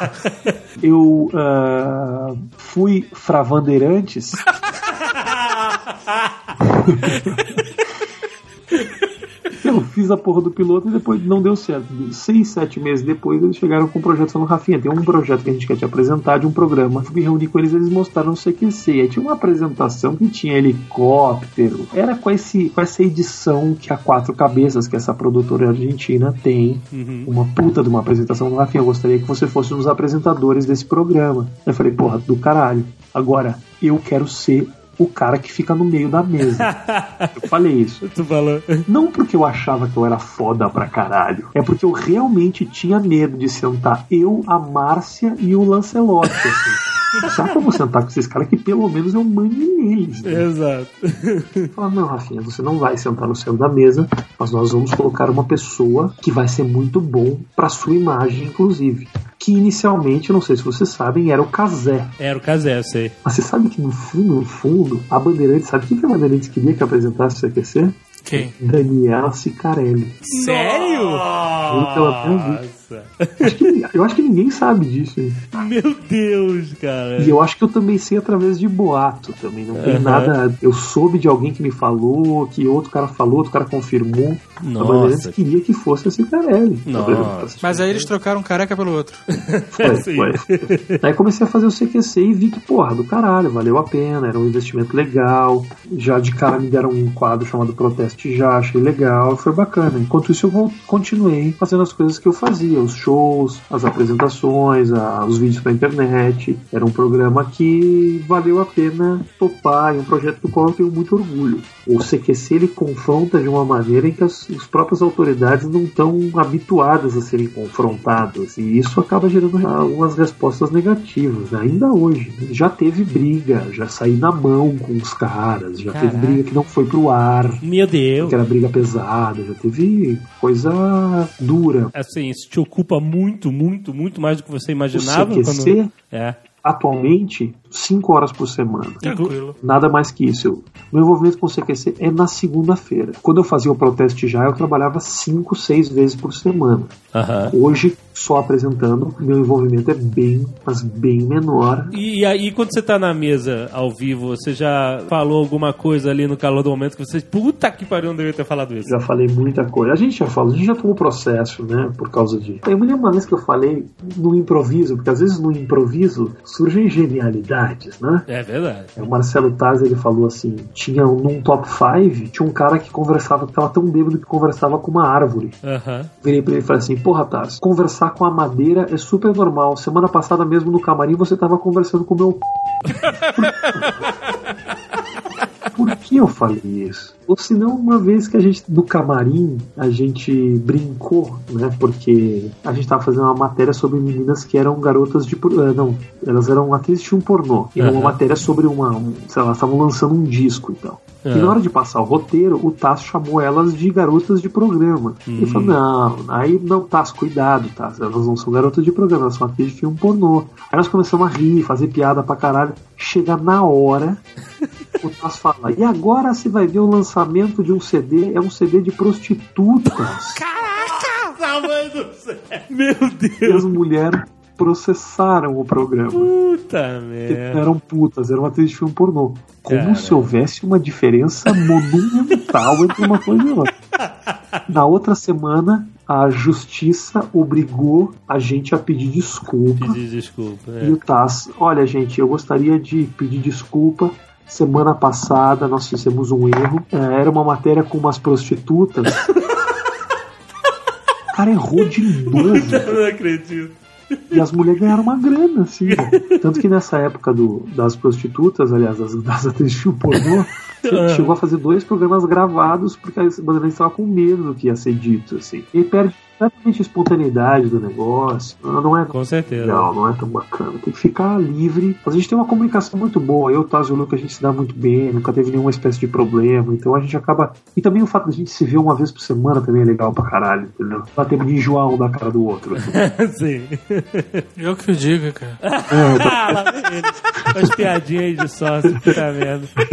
eu ah, fui Fravandeirantes. Fiz a porra do piloto e depois não deu certo. Seis, sete meses depois, eles chegaram com um projeto falando: Rafinha, tem um projeto que a gente quer te apresentar de um programa. Fui me reunir com eles eles mostraram o CQC. Aí tinha uma apresentação que tinha helicóptero. Era com, esse, com essa edição que a Quatro Cabeças, que essa produtora argentina, tem. Uma puta de uma apresentação. Rafinha, eu gostaria que você fosse um dos apresentadores desse programa. Eu falei: porra, do caralho. Agora, eu quero ser. O cara que fica no meio da mesa. Eu falei isso. Tu falou. Não porque eu achava que eu era foda pra caralho. É porque eu realmente tinha medo de sentar eu, a Márcia e o Lancelotti, assim. Já vou sentar com esses caras que pelo menos eu mande neles. Né? Exato. Fala, não, Rafinha, você não vai sentar no centro da mesa, mas nós vamos colocar uma pessoa que vai ser muito bom pra sua imagem, inclusive. Que inicialmente, não sei se vocês sabem, era o Casé. Era o Casé, eu sei. Mas você sabe que no fundo, no fundo, a Bandeirantes, sabe o que a Bandeirantes queria que apresentasse o CQC? Quem? Daniela Cicarelli. Sério? pela primeira Nossa. Acho que- eu acho que ninguém sabe disso. hein? Meu Deus, cara. E eu acho que eu também sei através de boato também. Não tem Aham. nada. Eu soube de alguém que me falou, que outro cara falou, outro cara confirmou. A Nossa. Bandeirantes queria que fosse a Cicarelli. Nossa. Mas aí eles trocaram um careca pelo outro. Foi, Sim. foi. Aí comecei a fazer o CQC e vi que, porra, do caralho, valeu a pena, era um investimento legal. Já de cara me deram um quadro chamado Proteste Já, achei legal, foi bacana. Enquanto isso, eu continuei fazendo as coisas que eu fazia, os shows, as apresentações, a- os vídeos pra internet. Era um programa que valeu a pena topar, e um projeto do qual eu tenho muito orgulho. O CQC ele confronta de uma maneira em que as, as próprias autoridades não estão habituadas a serem confrontadas, e isso acaba gerando algumas respostas negativas, ainda hoje. né? Já teve briga, já saí na mão com os caras, já Caraca. teve briga que não foi pro ar, Meu Deus. que era briga pesada, já teve coisa dura. Assim, isso te ocupa muito, muito, muito mais do que você O imaginava CQC, quando. É. atualmente, 5 horas por semana. Tranquilo. Nada mais que isso. Eu- Meu envolvimento com o CQC é na segunda-feira. Quando eu fazia o proteste já, eu trabalhava 5, 6 vezes por semana. Aham. Hoje, só apresentando. Meu envolvimento é bem, mas bem menor. E, aí, quando você tá na mesa ao vivo, você já falou alguma coisa ali no calor do momento que você, puta que pariu, não devia ter falado isso. Já falei muita coisa. A gente já falou, a gente já tomou processo, né? Por causa de. Eu me lembro uma vez que eu falei no improviso, porque às vezes no improviso surgem genialidades, né? É verdade. O Marcelo Taz ele falou assim: tinha num top 5, tinha um cara que conversava, que tava tão bêbado que conversava com uma árvore. Aham. Virei pra ele e falei assim: Porra, Taz, conversar com a madeira é super normal. Semana passada mesmo no camarim você tava conversando com o meu. Por que eu falei isso? Ou se não, uma vez que a gente, no camarim, a gente brincou, né? Porque a gente tava fazendo uma matéria sobre meninas que eram garotas de. eh, Não, elas eram atrizes de um pornô. E uma Aham. matéria sobre uma. Um, sei lá, elas estavam lançando um disco e tal. E Aham. na hora de passar o roteiro, o Tass chamou elas de garotas de programa. Ele falou: não, aí não, Tass, cuidado, Tass. Elas não são garotas de programa, elas são atrizes de filme pornô. Aí nós começamos a rir, fazer piada pra caralho. Chega na hora, o Tass fala: e agora você vai ver o lançamento de um CD, é um CD de prostitutas. Ah, mãe do céu. Meu E Deus. as mulheres processaram o programa. Puta Porque merda. eram putas, eram atrizes de filme pornô. Como Cara. se houvesse uma diferença monumental entre uma coisa e outra. Na outra semana, a justiça obrigou a gente a pedir desculpa. Pedir desculpa. E o Taz, olha, gente, eu gostaria de pedir desculpa. Semana passada nós fizemos um erro. É, era uma matéria com umas prostitutas. O cara errou de novo. Eu não acredito. E as mulheres ganharam uma grana, assim. velho. Tanto que nessa época do, das prostitutas, aliás, das, das atrizes de pornô, chegou a fazer dois programas gravados porque a Bandeirantes estava com medo do que ia ser dito, assim. E perde completamente a espontaneidade do negócio. Não não é Com certeza. legal, não é tão bacana. Tem que ficar livre. Mas a gente tem uma comunicação muito boa. Eu, Taz e o Luca, a gente se dá muito bem, nunca teve nenhuma espécie de problema. Então a gente acaba. E também o fato de a gente se ver uma vez por semana também é legal pra caralho, entendeu? Não dá tempo de enjoar um da cara do outro. Sim. Eu que o diga, cara. Lá vem ele. Umas piadinhas aí de sócio, puta merda.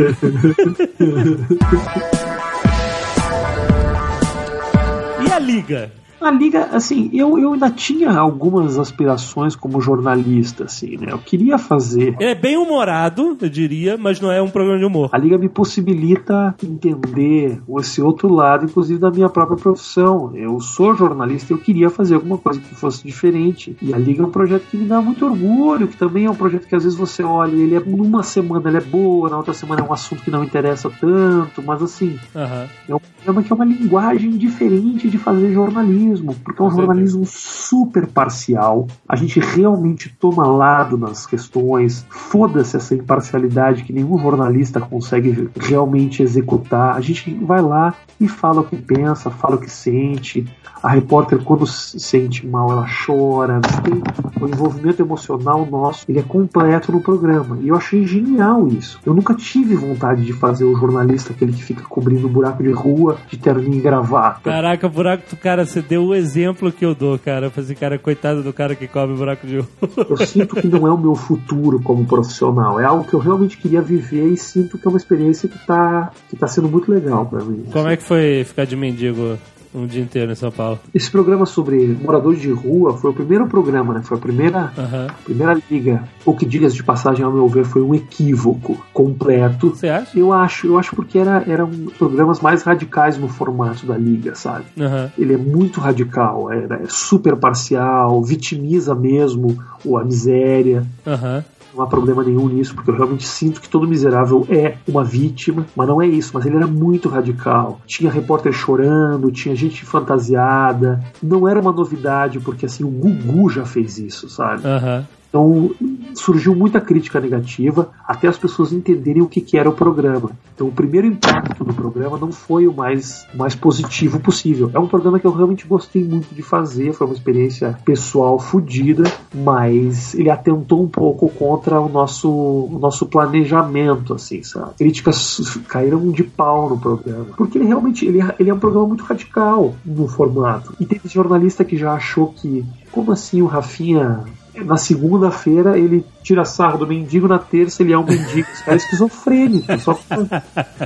E a liga? A liga, assim, eu, eu ainda tinha algumas aspirações como jornalista, assim, né? Eu queria fazer. Ele é bem humorado, eu diria, mas não é um programa de humor. A liga me possibilita entender esse outro lado, inclusive da minha própria profissão. Eu sou jornalista e eu queria fazer alguma coisa que fosse diferente. E a liga é um projeto que me dá muito orgulho, que também é um projeto que às vezes você olha, ele é numa semana ele é boa, na outra semana é um assunto que não interessa tanto, mas assim, Aham. é um programa que é uma linguagem diferente de fazer jornalismo, porque é um Com jornalismo super parcial. A gente realmente toma lado nas questões. Foda-se essa imparcialidade que nenhum jornalista consegue realmente executar. A gente vai lá e fala o que pensa, fala o que sente. A repórter, quando se sente mal, ela chora. Tem o envolvimento emocional nosso, ele é completo no programa. E eu achei genial isso. Eu nunca tive vontade de fazer o jornalista, aquele que fica cobrindo buraco de rua, de terninho e gravata. Caraca, buraco do cara, você deu o exemplo que eu dou, cara. Eu falei assim, cara, coitado do cara que cobre buraco de rua. Eu sinto que não é o meu futuro como profissional. É algo que eu realmente queria viver e sinto que é uma experiência que tá, que tá sendo muito legal pra mim. Como é que foi ficar de mendigo um dia inteiro em São Paulo? Esse programa sobre moradores de rua foi o primeiro programa, né? Foi a primeira, Aham. primeira liga. O que digas de passagem, ao meu ver, foi um equívoco completo. Você acha? Eu acho, eu acho porque era, eram programas mais radicais no formato da liga, sabe? Aham. Ele é muito radical, é, é super parcial, vitimiza mesmo o- a miséria. Aham. Não há problema nenhum nisso, porque eu realmente sinto que todo miserável é uma vítima, mas não é isso. Mas ele era muito radical. Tinha repórter chorando, tinha gente fantasiada. Não era uma novidade, porque assim, o Gugu já fez isso, sabe? Aham. Então surgiu muita crítica negativa até as pessoas entenderem o que, que era o programa. Então o primeiro impacto do programa não foi o mais, mais positivo possível. É um programa que eu realmente gostei muito de fazer, foi uma experiência pessoal fodida, mas ele atentou um pouco contra o nosso, o nosso planejamento, assim, sabe? Críticas caíram de pau no programa, porque ele realmente ele, ele é um programa muito radical no formato. E teve jornalista que já achou que como assim o Rafinha Na segunda-feira ele tira sarro do mendigo, na terça ele é um mendigo. Esse cara é esquizofrênico. Só que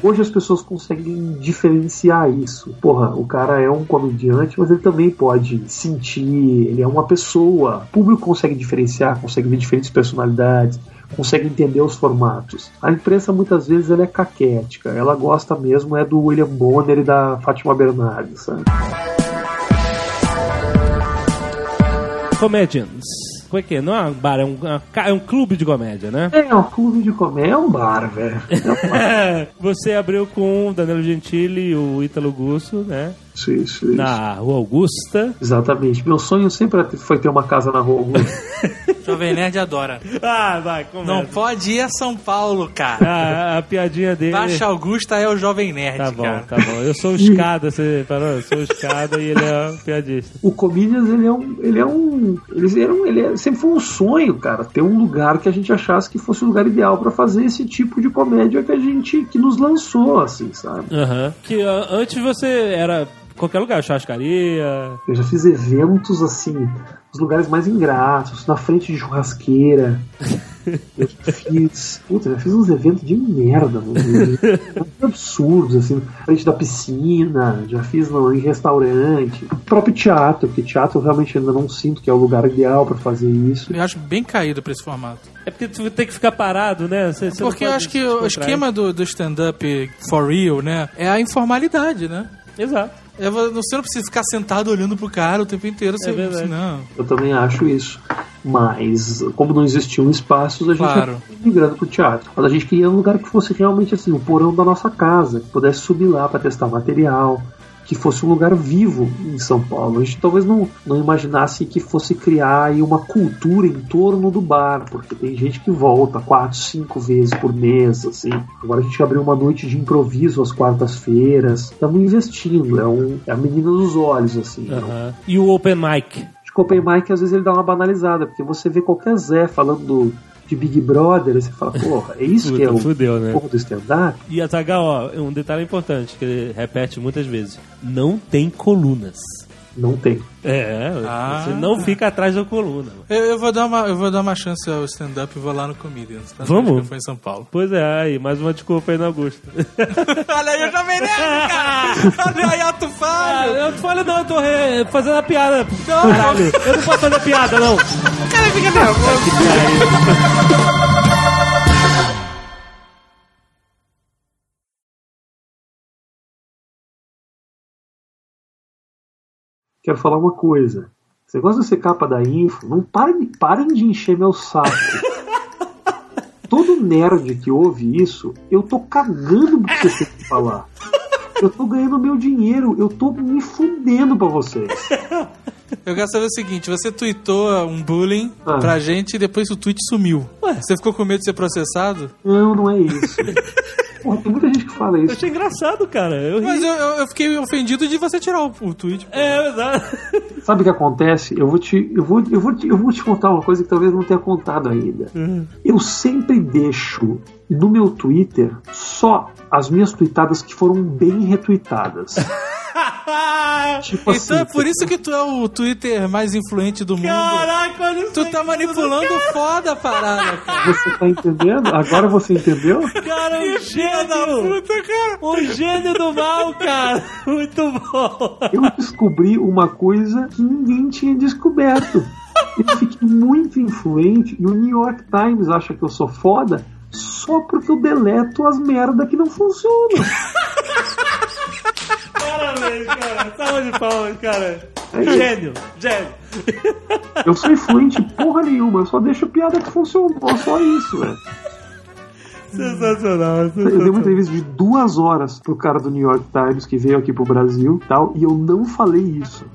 hoje as pessoas conseguem diferenciar isso. Porra, o cara é um comediante, mas ele também pode sentir, ele é uma pessoa. O público consegue diferenciar, consegue ver diferentes personalidades consegue entender os formatos. A imprensa muitas vezes ela é caquética, ela gosta mesmo é do William Bonner e da Fátima Bernardes? Comedians. Como é que é? Não é um bar, é um, é um clube de comédia, né? É, um clube de comédia, é um bar, velho. É um Você abriu com o Danilo Gentili e o Ítalo Gusso, né? Isso, isso, isso. Na Rua Augusta. Exatamente. Meu sonho sempre foi ter uma casa na Rua Augusta. Jovem Nerd adora. Ah, vai, começa. Não pode ir a São Paulo, cara. Ah, a piadinha dele. Baixa Augusta é o Jovem Nerd, Tá bom, cara. tá bom. Eu sou o escada, você parou? Eu sou o escada e ele é um piadista. O Comedians, ele é um. Ele é um. Eles eram, ele é- sempre foi um sonho, cara, ter um lugar que a gente achasse que fosse o lugar ideal pra fazer esse tipo de comédia que a gente. que nos lançou, assim, sabe? Aham. Que ah, antes você era qualquer lugar, churrascaria. Eu já fiz eventos assim, nos lugares mais ingratos, na frente de churrasqueira. Eu já fiz. Puta, já fiz uns eventos de merda, mano. absurdos, assim, na frente da piscina, já fiz no, em restaurante, o próprio teatro, porque teatro eu realmente ainda não sinto que é o lugar ideal pra fazer isso. Eu acho bem caído pra esse formato. É porque tu tem que ficar parado, né? Você- você Porque eu acho que o esquema do, do stand-up for real, né, é a informalidade, né? Exato. É, vo- Você não precisa ficar sentado olhando pro cara o tempo inteiro. Você, É verdade. Não. Eu também acho isso. Mas, como não existiam espaços, a gente Claro. migrando pro teatro. Mas a gente queria um lugar que fosse realmente assim, o porão da nossa casa, que pudesse subir lá para testar material, que fosse um lugar vivo em São Paulo. A gente talvez não, não imaginasse que fosse criar aí uma cultura em torno do bar, porque tem gente que volta quatro, cinco vezes por mês, assim. Agora a gente abriu uma noite de improviso às quartas-feiras. Estamos investindo, é, um, é a menina dos olhos, assim. Aham. E o open mic? Acho que o Open Mic às vezes ele dá uma banalizada, porque você vê qualquer Zé falando do- de Big Brother, você fala, porra, é isso que é Puta, o fudeu, né? porra do stand-up? E a Zagal, ó, um detalhe importante que ele repete muitas vezes: não tem colunas. Não tem. É, Ah. você não fica atrás da coluna. Eu, eu vou dar uma, eu vou dar uma chance ao stand-up e vou lá no Comedians. tá? Vamos? Foi em São Paulo. Pois é, aí, mais uma desculpa aí no Augusto. Olha aí o Jovem Nerd, cara! Olha aí, Alto Ah, Fábio! eu não falei não, eu tô re- fazendo a piada. Não, Caralho, eu não posso fazer piada, não. cara fica nervoso. Quero falar uma coisa. Você gosta de ser capa da info? Não parem, de- parem de encher meu saco. Todo nerd que ouve isso, eu tô cagando pro que você tem que falar. Eu tô ganhando meu dinheiro, eu tô me fudendo pra vocês. Eu quero saber o seguinte: você tweetou um bullying Ah. pra gente e depois o tweet sumiu. Você ficou com medo de ser processado? Não, não é isso. Porra, tem muita gente que fala Eu isso. achei engraçado, cara. Eu ri. Mas eu, eu- eu fiquei ofendido de você tirar o, o tweet. pô. É, exato. Sabe o que acontece? Eu vou te, eu vou, eu vou te, eu vou te contar uma coisa que talvez não tenha contado ainda. Eu sempre deixo no meu Twitter só as minhas tweetadas que foram bem retweetadas. tipo Então é assim, por isso que tu é o Twitter mais influente do mundo. Caraca, olha isso. Tu tá manipulando foda a parada, cara. você tá entendendo? Agora você entendeu? Cara, um gênio. cara. Um gênio do mal, cara. Muito bom. Eu descobri uma coisa que ninguém tinha descoberto. Eu fiquei muito influente e o New York Times acha que eu sou foda só porque eu deleto as merda que não funcionam. Parabéns, cara. Salva de palmas, cara. É. Gênio, gênio. Eu sou influente porra nenhuma, eu só deixo piada que funcionou, só isso, velho. Sensacional, Eu dei uma sensacional. entrevista de duas horas pro cara do New York Times que veio aqui pro Brasil e tal, e eu não falei isso.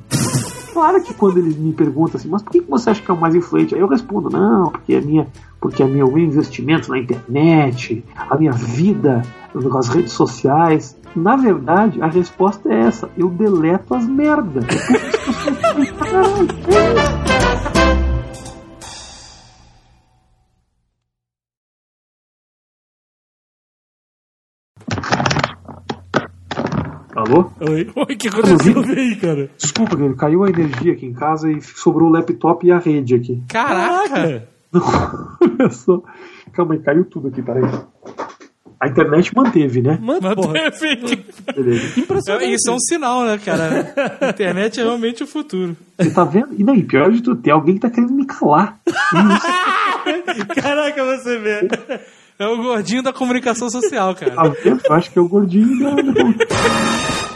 Claro que quando ele me pergunta assim, mas por que você acha que é o mais influente? Aí eu respondo, não, porque a minha, porque a minha, o meu investimento na internet, a minha vida as redes sociais. Na verdade, a resposta é essa: eu deleto as merdas. Oi. Oi, o que aconteceu? Aí, cara. Desculpa, cara, caiu a energia aqui em casa e sobrou o laptop e a rede aqui. Caraca! Olha só. Calma aí, caiu tudo aqui, peraí. A internet manteve, né? Manteve. Beleza. Impressionante. Isso é um sinal, né, cara? A internet é realmente o futuro. Você tá vendo? E não, e pior de tudo, tem alguém que tá querendo me calar. Caraca, você vê. É o gordinho da comunicação social, cara. Tá? Eu acho que é o gordinho da.